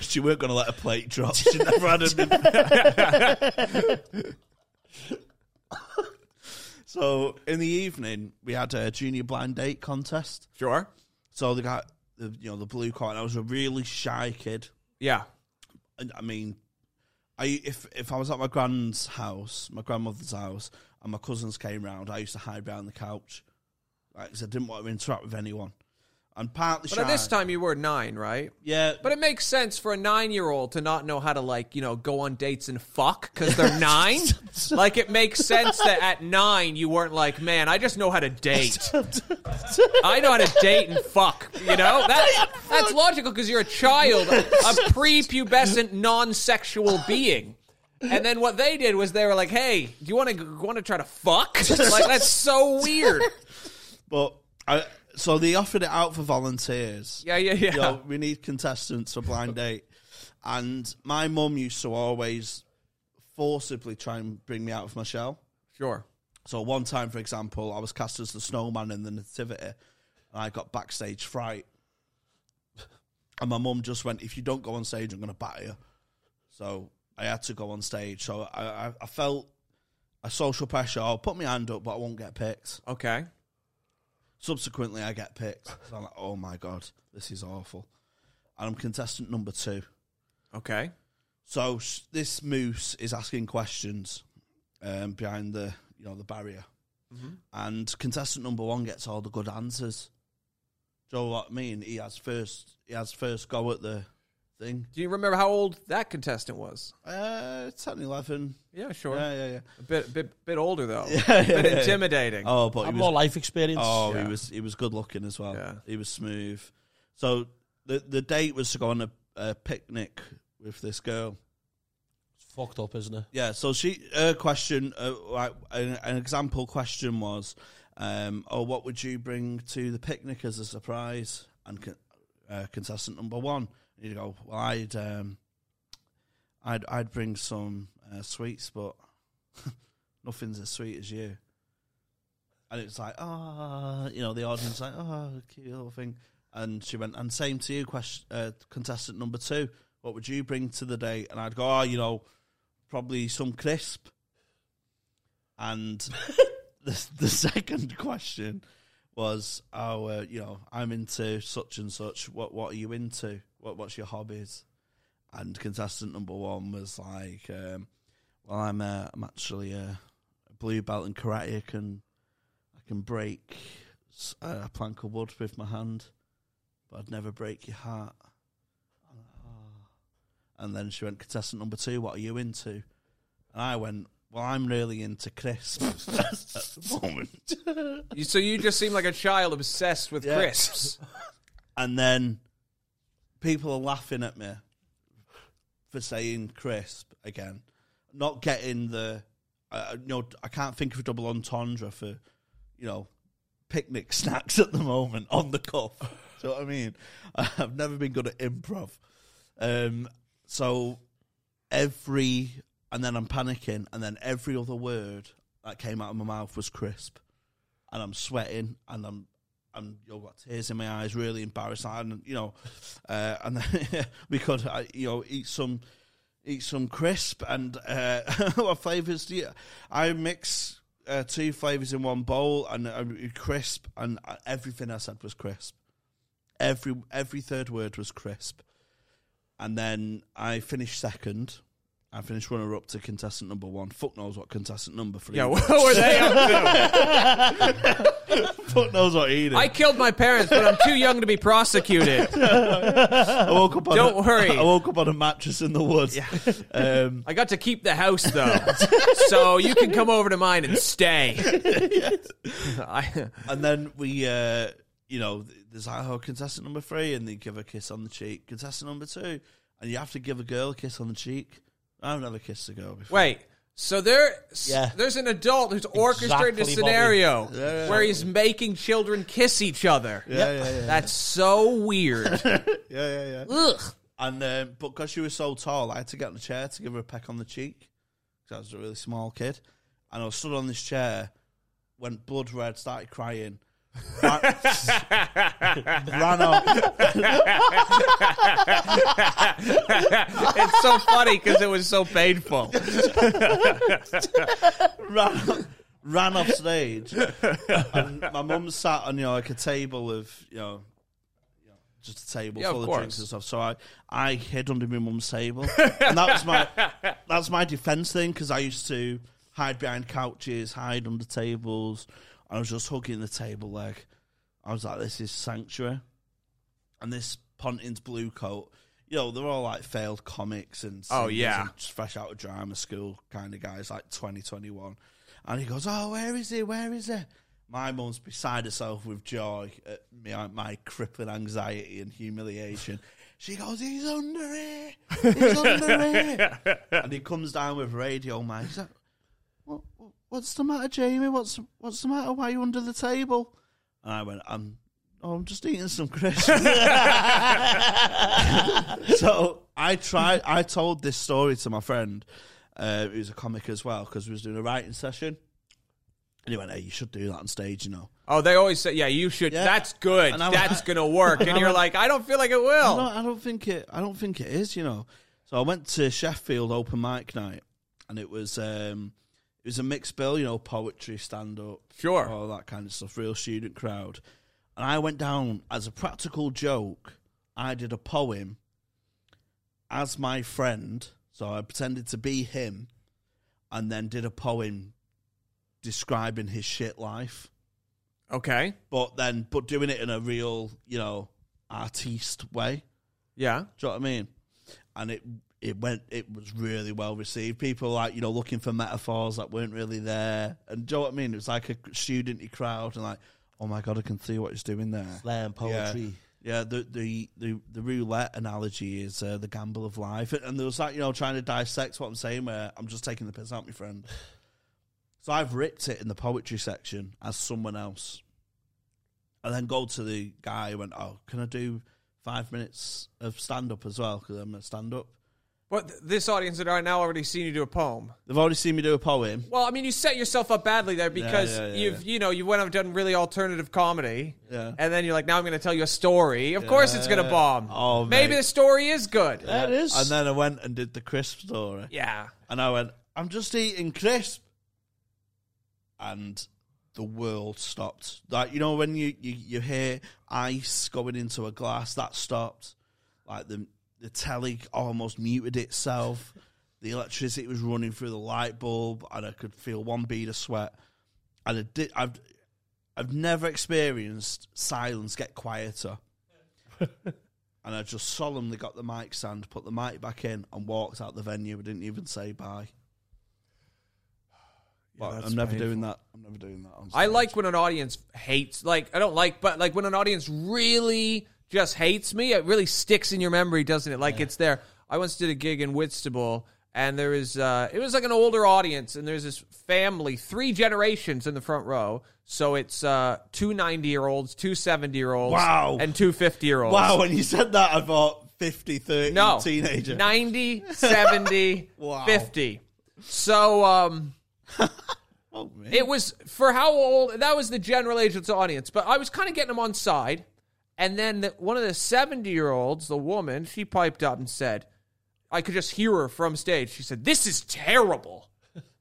she weren't going to let a plate drop. She never had a. so in the evening, we had a junior blind date contest. Sure. So the guy, the you know, the blue card. I was a really shy kid. Yeah. And, I mean, I if if I was at my grand's house, my grandmother's house, and my cousins came round, I used to hide behind the couch, Like, cause I didn't want to interact with anyone. And partly But shy. at this time, you were nine, right? yeah, But it makes sense for a nine-year-old to not know how to like, you know, go on dates and fuck because they're nine. like it makes sense that at nine you weren't like, man, I just know how to date. I know how to date and fuck. You know that that's logical because you're a child, a prepubescent, non-sexual being. And then what they did was they were like, "Hey, do you want to want to try to fuck?" like that's so weird. but I so they offered it out for volunteers. Yeah, yeah, yeah. You know, we need contestants for blind date, and my mum used to always forcibly try and bring me out of my shell. Sure. So one time, for example, I was cast as the snowman in the nativity, and I got backstage fright. And my mum just went, "If you don't go on stage, I'm going to batter you." So I had to go on stage. So I, I, I felt a social pressure. I'll put my hand up, but I won't get picked. Okay. Subsequently, I get picked. So I'm like, "Oh my god, this is awful." And I'm contestant number two. Okay. So sh- this moose is asking questions um, behind the you know the barrier, and contestant number one gets all the good answers. Do you know what I mean? He has first he has first go at the thing. Do you remember how old that contestant was? Uh, ten, eleven. Yeah, sure. Yeah, yeah, yeah. A bit, bit, bit older though. yeah, bit yeah, yeah. intimidating. Oh, but Have he more life experience. oh, Yeah. he was he was good looking as well. Yeah. He was smooth. So the the date was to go on a, a picnic with this girl. It's fucked up, isn't it? Yeah, so she her question, uh, like an, an example question was, um, "Oh, what would you bring to the picnic as a surprise?" And con- uh, contestant number one, you go, "Well, I'd, um, I'd, I'd bring some uh, sweets, but nothing's as sweet as you." And it's like, ah, you know, the audience like, oh, cute little thing. And she went, and same to you, question, uh, contestant number two. What would you bring to the date? And I'd go, oh, you know, probably some crisp. And the, the second question was, oh, uh, you know, I'm into such and such. What what are you into? What what's your hobbies? And contestant number one was like, um, well, I'm uh, I'm actually a, a blue belt in karate. I can I can break a plank of wood with my hand, but I'd never break your heart. And then she went, contestant number two, what are you into? And I went, well, I'm really into crisps at the moment. So you just seem like a child obsessed with Yeah. crisps. And then people are laughing at me for saying crisp again, not getting the, uh, you know, I can't think of a double entendre for, you know, picnic snacks at the moment on the cuff. What I mean? I've never been good at improv. Um, so every, and then I'm panicking, and then every other word that came out of my mouth was crisp. And I'm sweating, and I'm and you got tears in my eyes, really embarrassed, and you know, uh, and we could, uh, you know, eat some, eat some crisp, and uh, what flavors do you? I mix uh, two flavors in one bowl, and uh, crisp, and uh, everything I said was crisp. Every every third word was crisp, and then I finished second. I finished runner up to contestant number one. Fuck knows what contestant number three. Yeah, was. what were they up to? Fuck knows what he did. I killed my parents, but I'm too young to be prosecuted. I woke up on Don't a, worry. I woke up on a mattress in the woods. Um, I got to keep the house though, so you can come over to mine and stay. I, and then we, uh, you know, there's like, oh, contestant number three, and they give a kiss on the cheek. Contestant number two, and you have to give a girl a kiss on the cheek. I've never kissed a girl before. wait, so there, Yeah. there's an adult who's orchestrated a scenario Yeah, yeah, where he's making children kiss each other. Yeah, yeah, yeah. That's so weird. yeah, yeah, yeah. Ugh. And um, but because she was so tall, I had to get on the chair to give her a peck on the cheek because I was a really small kid, and I was stood on this chair, went blood red, started crying, off, it's so funny because it was so painful. ran, ran off stage. And my mum sat on you know like a table of you know, just a table Yeah, full of, course. drinks and stuff. So I I hid under my mum's table, and that was my that's my defense thing because I used to hide behind couches, hide under tables. I was just hugging the table leg. I was like, this is sanctuary. And this Pontin's blue coat, you know, they're all like failed comics and Oh, yeah. and just fresh out of drama school kind of guys, like 2021. And he goes, Oh, where is he? Where is he? My mum's beside herself with joy at my, my crippling anxiety and humiliation. She goes, He's under here. He's under here. And he comes down with radio mic. He's like, What's the matter, Jamie? What's what's the matter? Why are you under the table? And I went, I'm oh, I'm just eating some crisps. so I tried. I told this story to my friend, uh, who's a comic as well, because we was doing a writing session. And he went, "Hey, you should do that on stage, you know." Oh, they always say, "Yeah, you should." Yeah. That's good. And That's gonna work. And I'm you're like- like, I don't feel like it I will. don't, I don't think it. I don't think it is. You know. So I went to Sheffield open mic night, and it was um, it was a mixed bill. You know, poetry, stand up, Sure. all that kind of stuff. Real student crowd, and I went down as a practical joke. I did a poem as my friend, so I pretended to be him, and then did a poem describing his shit life Okay. but then but doing it in a real, you know, artiste way. Yeah. Do you know what I mean? And it it went it was really well received. People like, you know, looking for metaphors that weren't really there. And do you know what I mean? It was like a studenty crowd and like, oh my god, I can see what he's doing there. Slam poetry. Yeah, the the the, the roulette analogy is uh, the gamble of life, and there was that you know trying to dissect what I'm saying, where I'm just taking the piss out, my friend. So I've ripped it in the poetry section as someone else, and then go to the guy who went, "Oh, can I do five minutes of stand up as well? Because I'm a stand up." But this audience that are now already seen you do a poem. They've already seen me do a poem. Well, I mean, you set yourself up badly there because yeah, yeah, you've, yeah. you know, you went and done really alternative comedy. Yeah. And then you're like, now I'm going to tell you a story. Of course it's going to bomb. Oh, Maybe mate. the story is good. That is. And then I went and did the crisp story. Yeah. And I went, I'm just eating crisp. And the world stopped. Like, you know, when you, you, you hear ice going into a glass, that stopped. Like, the, the telly almost muted itself. The electricity was running through the light bulb, and I could feel one bead of sweat. And I did, I've, I've never experienced silence get quieter. and I just solemnly got the mic stand, put the mic back in, and walked out the venue. I didn't even say bye. But that's I'm never painful. doing that. I'm never doing that. On I like when an audience hates, like, I don't like, but like when an audience really just hates me, it really sticks in your memory, doesn't it? Like it's there. I once did a gig in Whitstable, and there was, uh, it was like an older audience, and there's this family, three generations in the front row. So it's uh, two 90 year olds, two 70 year olds, Wow. and two 50 year olds. Wow, when you said that, I thought 50, 30 No. teenager. 90, 70, Wow. 50. So, um, Oh, man. It was for how old? That was the general age of the audience, but I was kind of getting them on side. And then the, one of the seventy-year-olds, the woman, she piped up and said, "I could just hear her from stage." She said, "This is terrible,"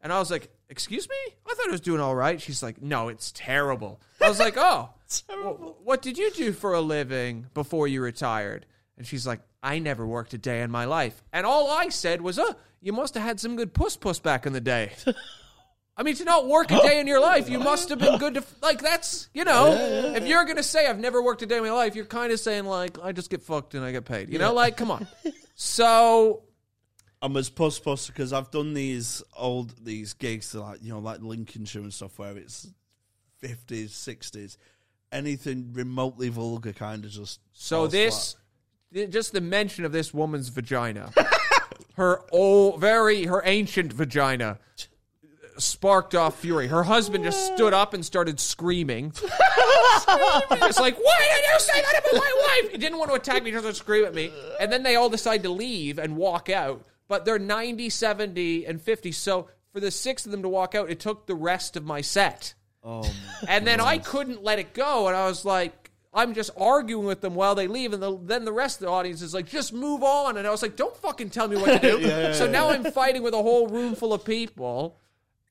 and I was like, "Excuse me? I thought it was doing all right." She's like, "No, it's terrible." I was like, "Oh, wh- what did you do for a living before you retired?" And she's like, "I never worked a day in my life." And all I said was, "Oh, you must have had some good puss puss back in the day." I mean, to not work a day in your life, you must have been good to like. That's you know, if you're gonna say I've never worked a day in my life, you're kind of saying like I just get fucked and I get paid. You know, like come on. So I'm as puss puss because I've done these old these gigs like you know like Lincolnshire and stuff where it's 50s, 60s, anything remotely vulgar kind of just so this, th- just the mention of this woman's vagina, her old, very her ancient vagina. Sparked off fury. Her husband just stood up and started screaming. It's like, why did you say that about my wife? He didn't want to attack me, he just scream at me. And then they all decide to leave and walk out. But they're 90, 70, and 50. So for the six of them to walk out, it took the rest of my set. Oh, my And then I couldn't let it go, and I was like, I'm just arguing with them while they leave, and the, then the rest of the audience is like, just move on. And I was like, don't fucking tell me what to do. so now I'm fighting with a whole room full of people.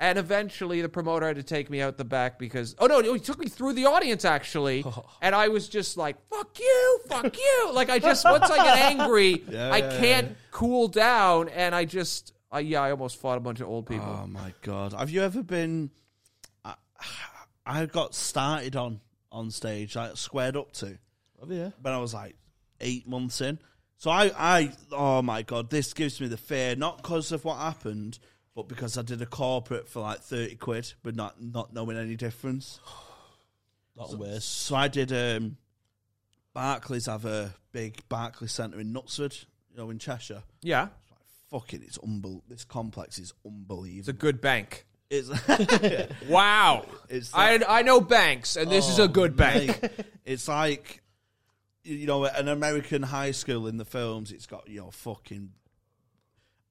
And eventually, the promoter had to take me out the back because oh no, no, he took me through the audience actually, and I was just like "fuck you, fuck you." Like I just once I get angry, Yeah, I yeah, can't cool down, and I just I, yeah, I almost fought a bunch of old people. Oh my god! Have you ever been? I, I got started on on stage, like squared up to Oh, yeah. when I was like eight months in. So I, I, oh my god, this gives me the fear, not because of what happened, but because I did a corporate for like thirty quid, but not not knowing any difference. Not worse. So I did. um Barclays have a big Barclays Centre in Knutsford, you know, in Cheshire. yeah, Fucking, it's unbel. This complex is unbelievable. it's a good bank. It's, Wow, it's I I know banks, and this is a good bank. Like, it's like you know an American high school in the films. It's got you know fucking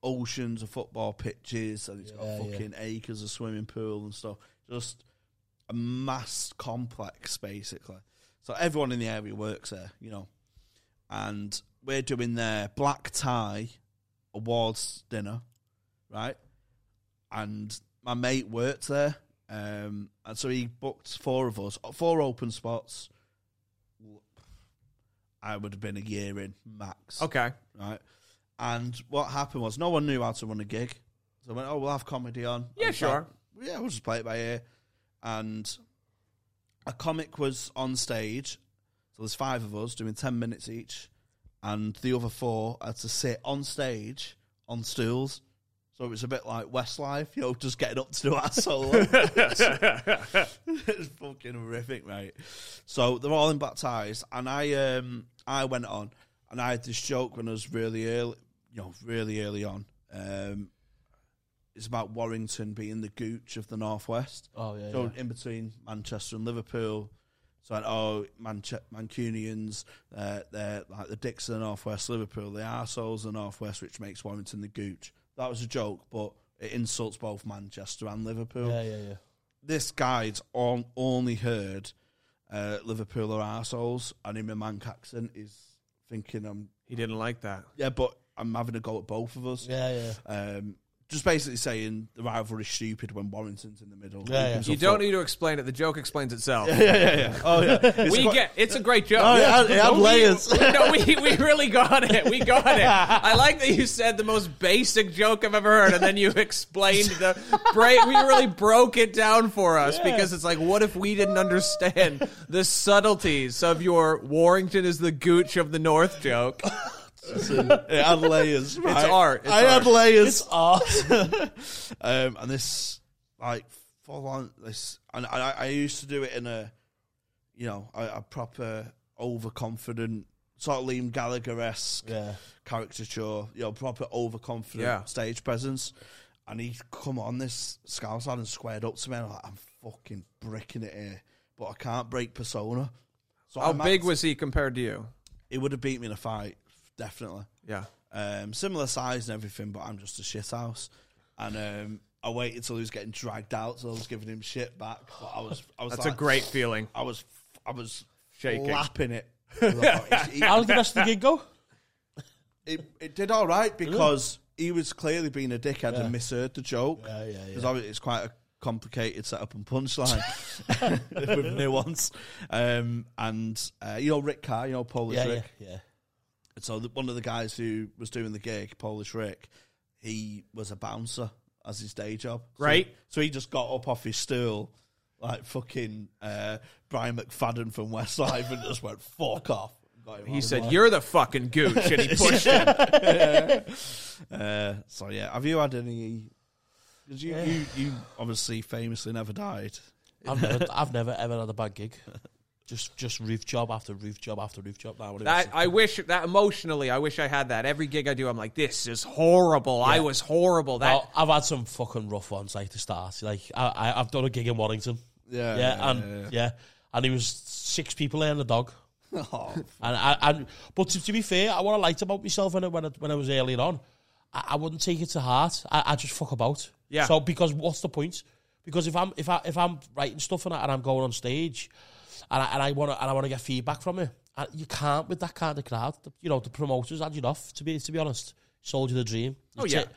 oceans of football pitches, and it's got Yeah, yeah. fucking acres of swimming pool and stuff. Just a mass complex, basically. So everyone in the area works there, you know, and we're doing their black tie awards dinner, right? And my mate worked there, um, and so he booked four of us, four open spots. I would have been a year in max, Okay, right? And what happened was no one knew how to run a gig, so I went, "Oh, we'll have comedy on." Yeah, And sure. like, yeah, we'll just play it by ear. And a comic was on stage, so there's five of us doing ten minutes each, and the other four had to sit on stage on stools. So it was a bit like Westlife, you know, just getting up to do our solo. it's fucking horrific, mate. So they're all in black ties, and I um I went on, and I had this joke when I was really early, you know, really early on. Um, it's about Warrington being the gooch of the northwest. Oh, yeah. So yeah. in between Manchester and Liverpool. So like, oh, Manche- Mancunians, uh, they're like the dicks of the northwest. Liverpool, the arseholes of the northwest, which makes Warrington the gooch. That was a joke, but it insults both Manchester and Liverpool. Yeah, yeah, yeah. This guy's on, only heard uh, Liverpool are arseholes, and in my Manc accent is thinking I'm he didn't like that. yeah, but I'm having a go at both of us. Yeah, yeah. Um, just basically saying the rivalry's stupid when Warrington's in the middle. Yeah, yeah. Who gives a You don't fuck? need to explain it. The joke explains itself. Yeah, yeah, yeah. Oh yeah. It's we quite- get it's a great joke. Oh, it had, it had We- layers. no, we, we really got it. We got it. I like that you said the most basic joke I've ever heard, and then you explained the break. We really broke it down for us because it's like, what if we didn't understand the subtleties of your Warrington is the gooch of the North joke? It had layers. Right? art, it's I had art. layers. Art. um, and this, like, full on this, and I, I used to do it in a, you know, a, a proper overconfident sort of Liam Gallagher esque yeah. caricature, you know, proper overconfident Yeah. stage presence. And he come on this scouse lad and squared up to me, and I'm like, I'm fucking bricking it here, but I can't break persona. So How big was he compared to you? he would have beat me in a fight, definitely. Yeah. Um, similar size and everything, but I'm just a shit house. And um, I waited till he was getting dragged out, so I was giving him shit back. But I was, I was That's like, a great feeling. I was, I was Shaking. lapping it. it, How did the rest of the gig go? it, it did all right because he was clearly being a dickhead Yeah. and misheard the joke. Yeah, yeah, yeah. Because yeah. it's quite a complicated setup and punchline with nuance. Um, and uh, you know Rick Carr, you know Polish Yeah, yeah, Rick. yeah. So the, one of the guys who was doing the gig, Polish Rick, he was a bouncer as his day job. So- Right. So, he just got up off his stool, like fucking uh, Brian McFadden from Westlife, and just went fuck off. He out. said, "You're the fucking gooch," and he pushed him. Uh, so yeah, have you had any? Because you, you, you obviously famously never died. I've never, I've never ever had a bad gig. Just, just roof job after roof job after roof job. Now, That I wish that emotionally, I wish I had that. Every gig I do, I'm like, this is horrible. I was horrible. That Well, I've had some fucking rough ones like to start. Like I, I, I've done a gig in Warrington. Yeah, Yeah, and yeah, and he was six people there and a dog. Oh, And I, and but to, to be fair, I what I liked about myself when I, when I, when I was earlier on, I, I wouldn't take it to heart. I, I just fuck about. Yeah. So because what's the point? because if I'm if I if I'm writing stuff and, I, and I'm going on stage, and I, and I want to and I want to get feedback from it, and you can't with that kind of crowd. The, you know, the promoters had you off. To be to be honest, sold you the dream. Oh, That's yeah. it.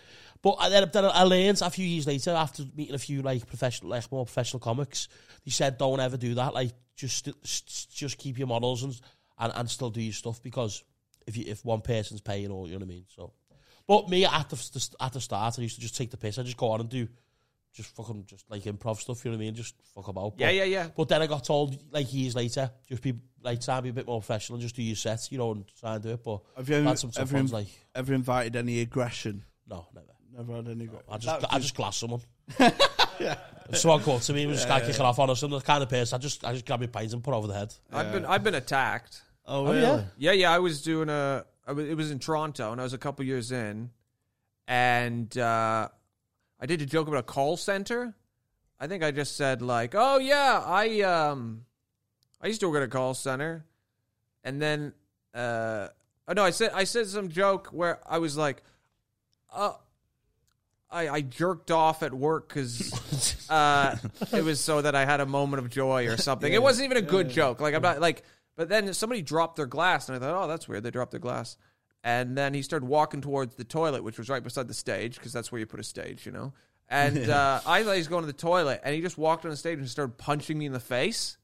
But I- then, then I learned a few years later after meeting a few like professional, like more professional comics. They said, "Don't ever do that. Like, just just just keep your models and and, and still do your stuff because if you if one person's paying all, you know what I mean." So, but me at the at the start, I used to just take the piss. I just go on and do just fucking just like improv stuff. You know what I mean? Just fuck about. Yeah, But- yeah, yeah. But then I got told like years later, just be like try and be a bit more professional and just do your sets, you know, and try and do it. But Have you had some tough ever, ones, like ever invited any aggression? no, never. Never had any. I just I just glass someone. yeah. someone come up to me and was just kind of kicking off on us, I'm the kind of person I just I just grab my pint and put over the head. I've been I've been attacked. Oh, Oh, really? yeah? Yeah, yeah. I was doing a. I wa- It was in Toronto, and I was a couple years in, and uh, I did a joke about a call center. I think I just said like, "Oh yeah, I um, I used to work at a call center," and then uh, oh no, I said I said some joke where I was like, uh. I, I jerked off at work because uh, it was so that I had a moment of joy or something. It wasn't even a good joke. Like I'm not like. But then somebody dropped their glass, and I thought, oh, that's weird. They dropped their glass, and then he started walking towards the toilet, which was right beside the stage because that's where you put a stage, you know. And uh, I thought he was going to the toilet, and he just walked on the stage and started punching me in the face.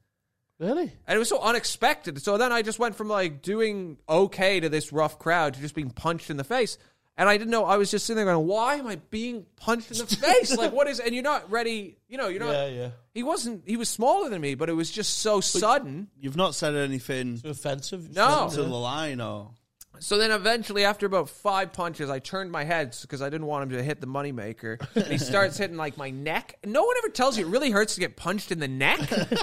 Really? And it was so unexpected. So then I just went from like doing okay to this rough crowd to just being punched in the face. And I didn't know. I was just sitting there going, "Why am I being punched in the face? like, what is?" And you're not ready. You know, you're not. Yeah, yeah. He wasn't. He was smaller than me, but it was just so sudden. You've not said anything Too offensive. No. to the line, or So then eventually, after about five punches, I turned my head because I didn't want him to hit the moneymaker. And he starts hitting like my neck. No one ever tells you it really hurts to get punched in the neck.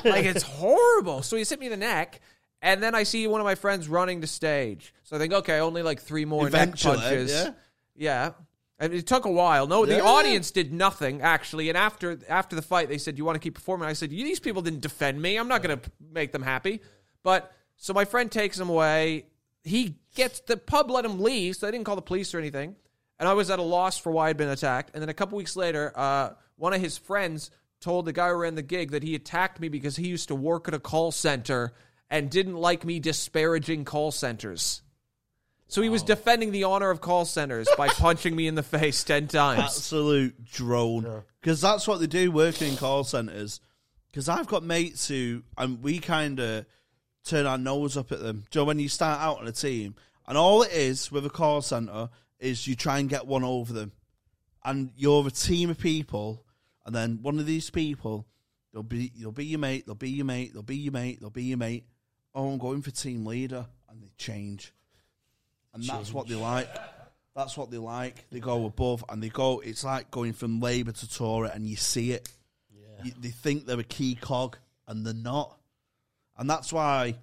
like it's horrible. So he's hit me in the neck. And then I see one of my friends running to stage. So I think, okay, only like three more Eventually, neck punches. yeah. Yeah. And it took a while. No, the Yeah. audience did nothing actually. And after after the fight, they said, "You want to keep performing?" I said, "These people didn't defend me. I'm not going to make them happy." But so my friend takes him away. He gets the pub let him leave, so they didn't call the police or anything. And I was at a loss for why I'd been attacked. And then a couple weeks later, uh, one of his friends told the guy who ran the gig that he attacked me because he used to work at a call center and didn't like me disparaging call centers. So he was defending the honor of call centers by punching me in the face 10 times. absolute drone. Because that's what they do working in call centers. Because I've got mates who, and we kind of turn our nose up at them. Joe, when you start out on a team, and all it is with a call center is you try and get one over them, and you're a team of people, and then one of these people, they'll be, they'll be your mate, they'll be your mate, they'll be your mate, they'll be your mate. Oh, I'm going for team leader, and they change, and that's what they like. That's what they like. They go above and they go. It's like going from Labour to Tory, and you see it. You, they think they're a key cog, and they're not. And that's why.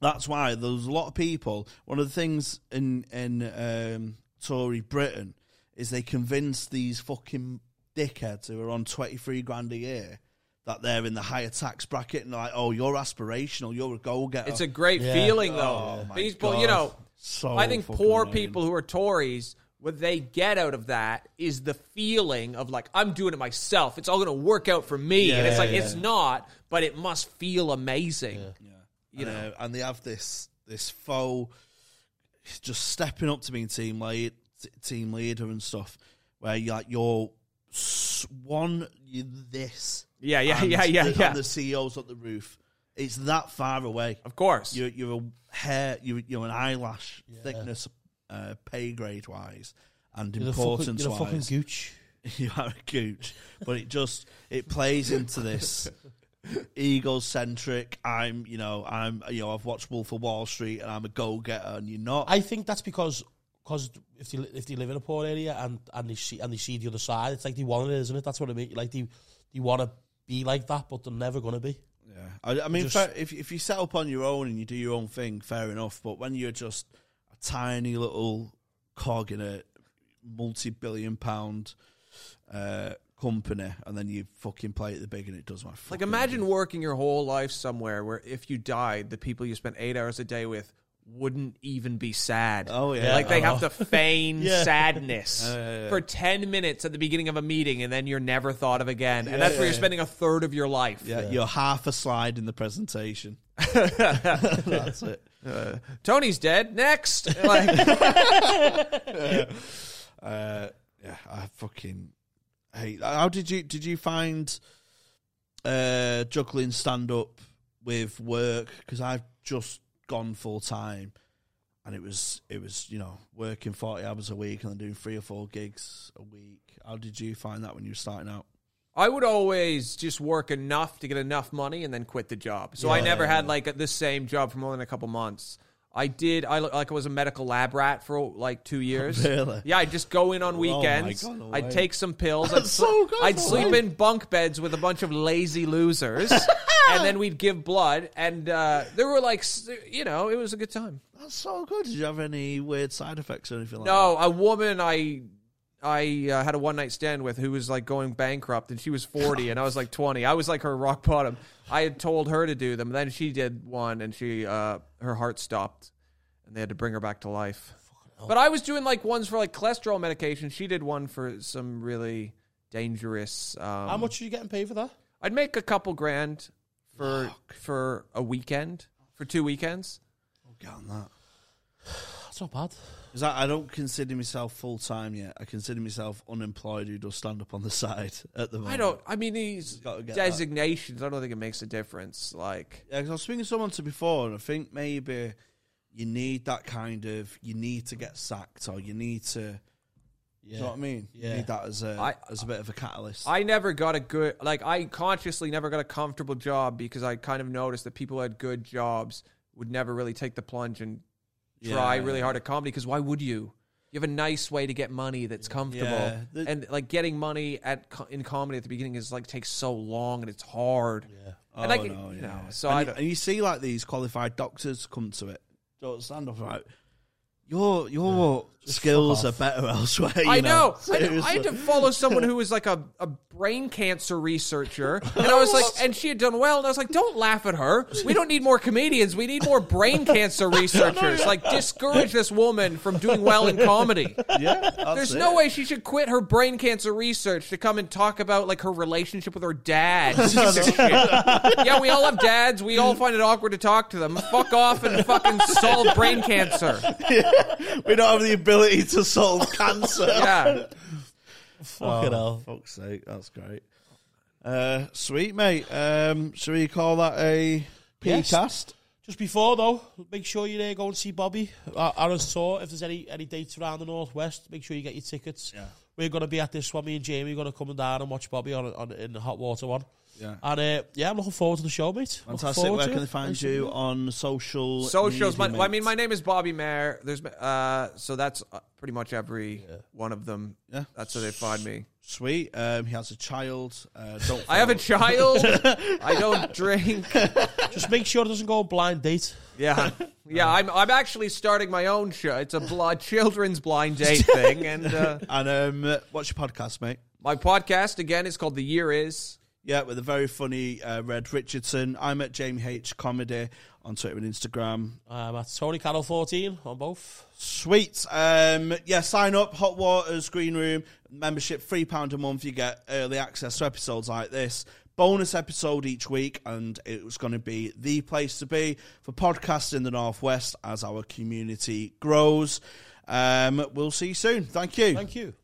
That's why there's a lot of people. One of the things in in um, Tory Britain is they convince these fucking dickheads who are on twenty three grand a year that they're in the higher tax bracket, and they're like, "Oh, you're aspirational. You're a go getter." It's a great Yeah. feeling, though. Oh, my People, God. you know, So I think poor annoying. people who are Tories, what they get out of that is the feeling of like, I'm doing it myself. It's all going to work out for me. and it's like, yeah. it's not, but it must feel amazing. you know, uh, and they have this this faux just stepping up to being team lead, t- team leader and stuff, where you like you're one you this, Yeah, yeah, and yeah, yeah, the, yeah. and the CEO's at the roof. It's that far away. Of course. You're you're a hair, you're you're an eyelash thickness, uh, pay grade wise, and You're a fucking, importance you're a fucking wise. gooch. you are a gooch, but it just it plays into this egocentric. I'm, you know, I'm, you know, I've watched Wolf of Wall Street, and I'm a go getter, and you're not. I think that's because because if they if they live in a poor area and and they see and they see the other side, it's like they want it, isn't it? That's what I mean. Like they they want to be like that, but they're never gonna be. yeah, I, I mean, Just- fair, if if you set up on your own and you do your own thing, fair enough. But when you're just tiny little cog in a multi-billion pound uh, company, and then you fucking play it the big, and it does my Like fucking imagine working your whole life somewhere where if you died, the people you spent eight hours a day with wouldn't even be sad. Oh, yeah. like they I have to feign Yeah. sadness yeah, yeah. for ten minutes at the beginning of a meeting, and then you're never thought of again. and that's where you're spending a third of your life. Yeah, you're half a slide in the presentation. That's it. Tony's dead. Next, like, Uh, yeah, I fucking hate. How did you did you find uh, juggling stand up with work? Because I've just gone full time, and it was it was you know working forty hours a week and then doing three or four gigs a week. How did you find that when you were starting out? I would always just work enough to get enough money and then quit the job. So I never had like the same job for more than a couple months. I did. I like I was a medical lab rat for like two years. Really? Yeah, I'd just go in on my weekends. God, no I'd take some pills. I'd, That's so good, I'd no sleep way. in bunk beds with a bunch of lazy losers, and then we'd give blood. And uh, there were like, you know, it was a good time. That's so good. Did you have any weird side effects or anything like No, a woman I I uh, had a one night stand with who was like going bankrupt, and she was forty, and I was like twenty. I was like her rock bottom. I had told her to do them, then she did one, and she uh, her heart stopped, and they had to bring her back to life. But I was doing like ones for like cholesterol medication. She did one for some really dangerous. Um, How much are you getting paid for that? I'd make a couple grand for for a weekend for two weekends. that? Get on that. That's not bad. Because I, I don't consider myself full time yet. I consider myself unemployed who does stand up on the side at the moment. I don't. I mean, these Gotta get that. designations. I don't think it makes a difference. Like. Yeah, 'cause I was speaking to someone to before, and I think maybe you need that kind of you need to get sacked or you need to. Yeah. You know what I mean? You Yeah. need that as a I- as a bit of a catalyst. I never got a good like I consciously never got a comfortable job because I kind of noticed that people who had good jobs would never really take the plunge and try Yeah. really hard at comedy because why would you? You have a nice way to get money that's comfortable, Yeah. The- and like getting money at in comedy at the beginning is like takes so long and it's hard. Yeah. oh, and no, you know, so and, I you, and you see like these qualified doctors come to it. Don't stand up right. Your your skills are better elsewhere. you I know. I, I had to follow someone who was like a, a brain cancer researcher, and I was like, and she had done well, and I was like, don't laugh at her. We don't need more comedians. We need more brain cancer researchers. Like, discourage this woman from doing well in comedy. yeah, There's it. no way she should quit her brain cancer research to come and talk about like her relationship with her dad. Piece of shit. Yeah, we all have dads. We all find it awkward to talk to them. Fuck off and fucking solve brain cancer. We don't have the ability to solve cancer. Yeah. Fucking hell. Fuck's sake, that's great. Uh, sweet mate. Um, should we call that a Yes. Just before though, make sure you uh, go and see Bobby uh, Aaron's tour. If there's any any dates around the northwest, make sure you get your tickets. Yeah. We're gonna be at this one. Me and Jamie are gonna come down and watch Bobby on on in the hot water one. Yeah. And uh, yeah, I'm looking forward to the show, mate. Looking Fantastic. forward Where to can they find Nice you on social socials. My, well, I mean, my name is Bobby Mair. There's uh, so that's uh, pretty much every one of them. Yeah. That's how they find me. Sweet. Um, he has a child. Uh, don't. I have a child. I don't drink. Just make sure it doesn't go blind date. Yeah, yeah. I'm I'm actually starting my own show. It's a blood children's blind date thing, and uh, And um, what's your podcast, mate? my podcast again is called The Year Is. Yeah, with a very funny uh, Red Richardson. I'm at Jamie H Comedy on Twitter and Instagram. I'm at Tony Carroll 14 on both. Sweet. Um, yeah, sign up. Hot Waters Green Room membership, three pound a month. You get early access to episodes like this. Bonus episode each week, and it was going to be the place to be for podcasts in the northwest as our community grows. Um, we'll see you soon. Thank you. Thank you.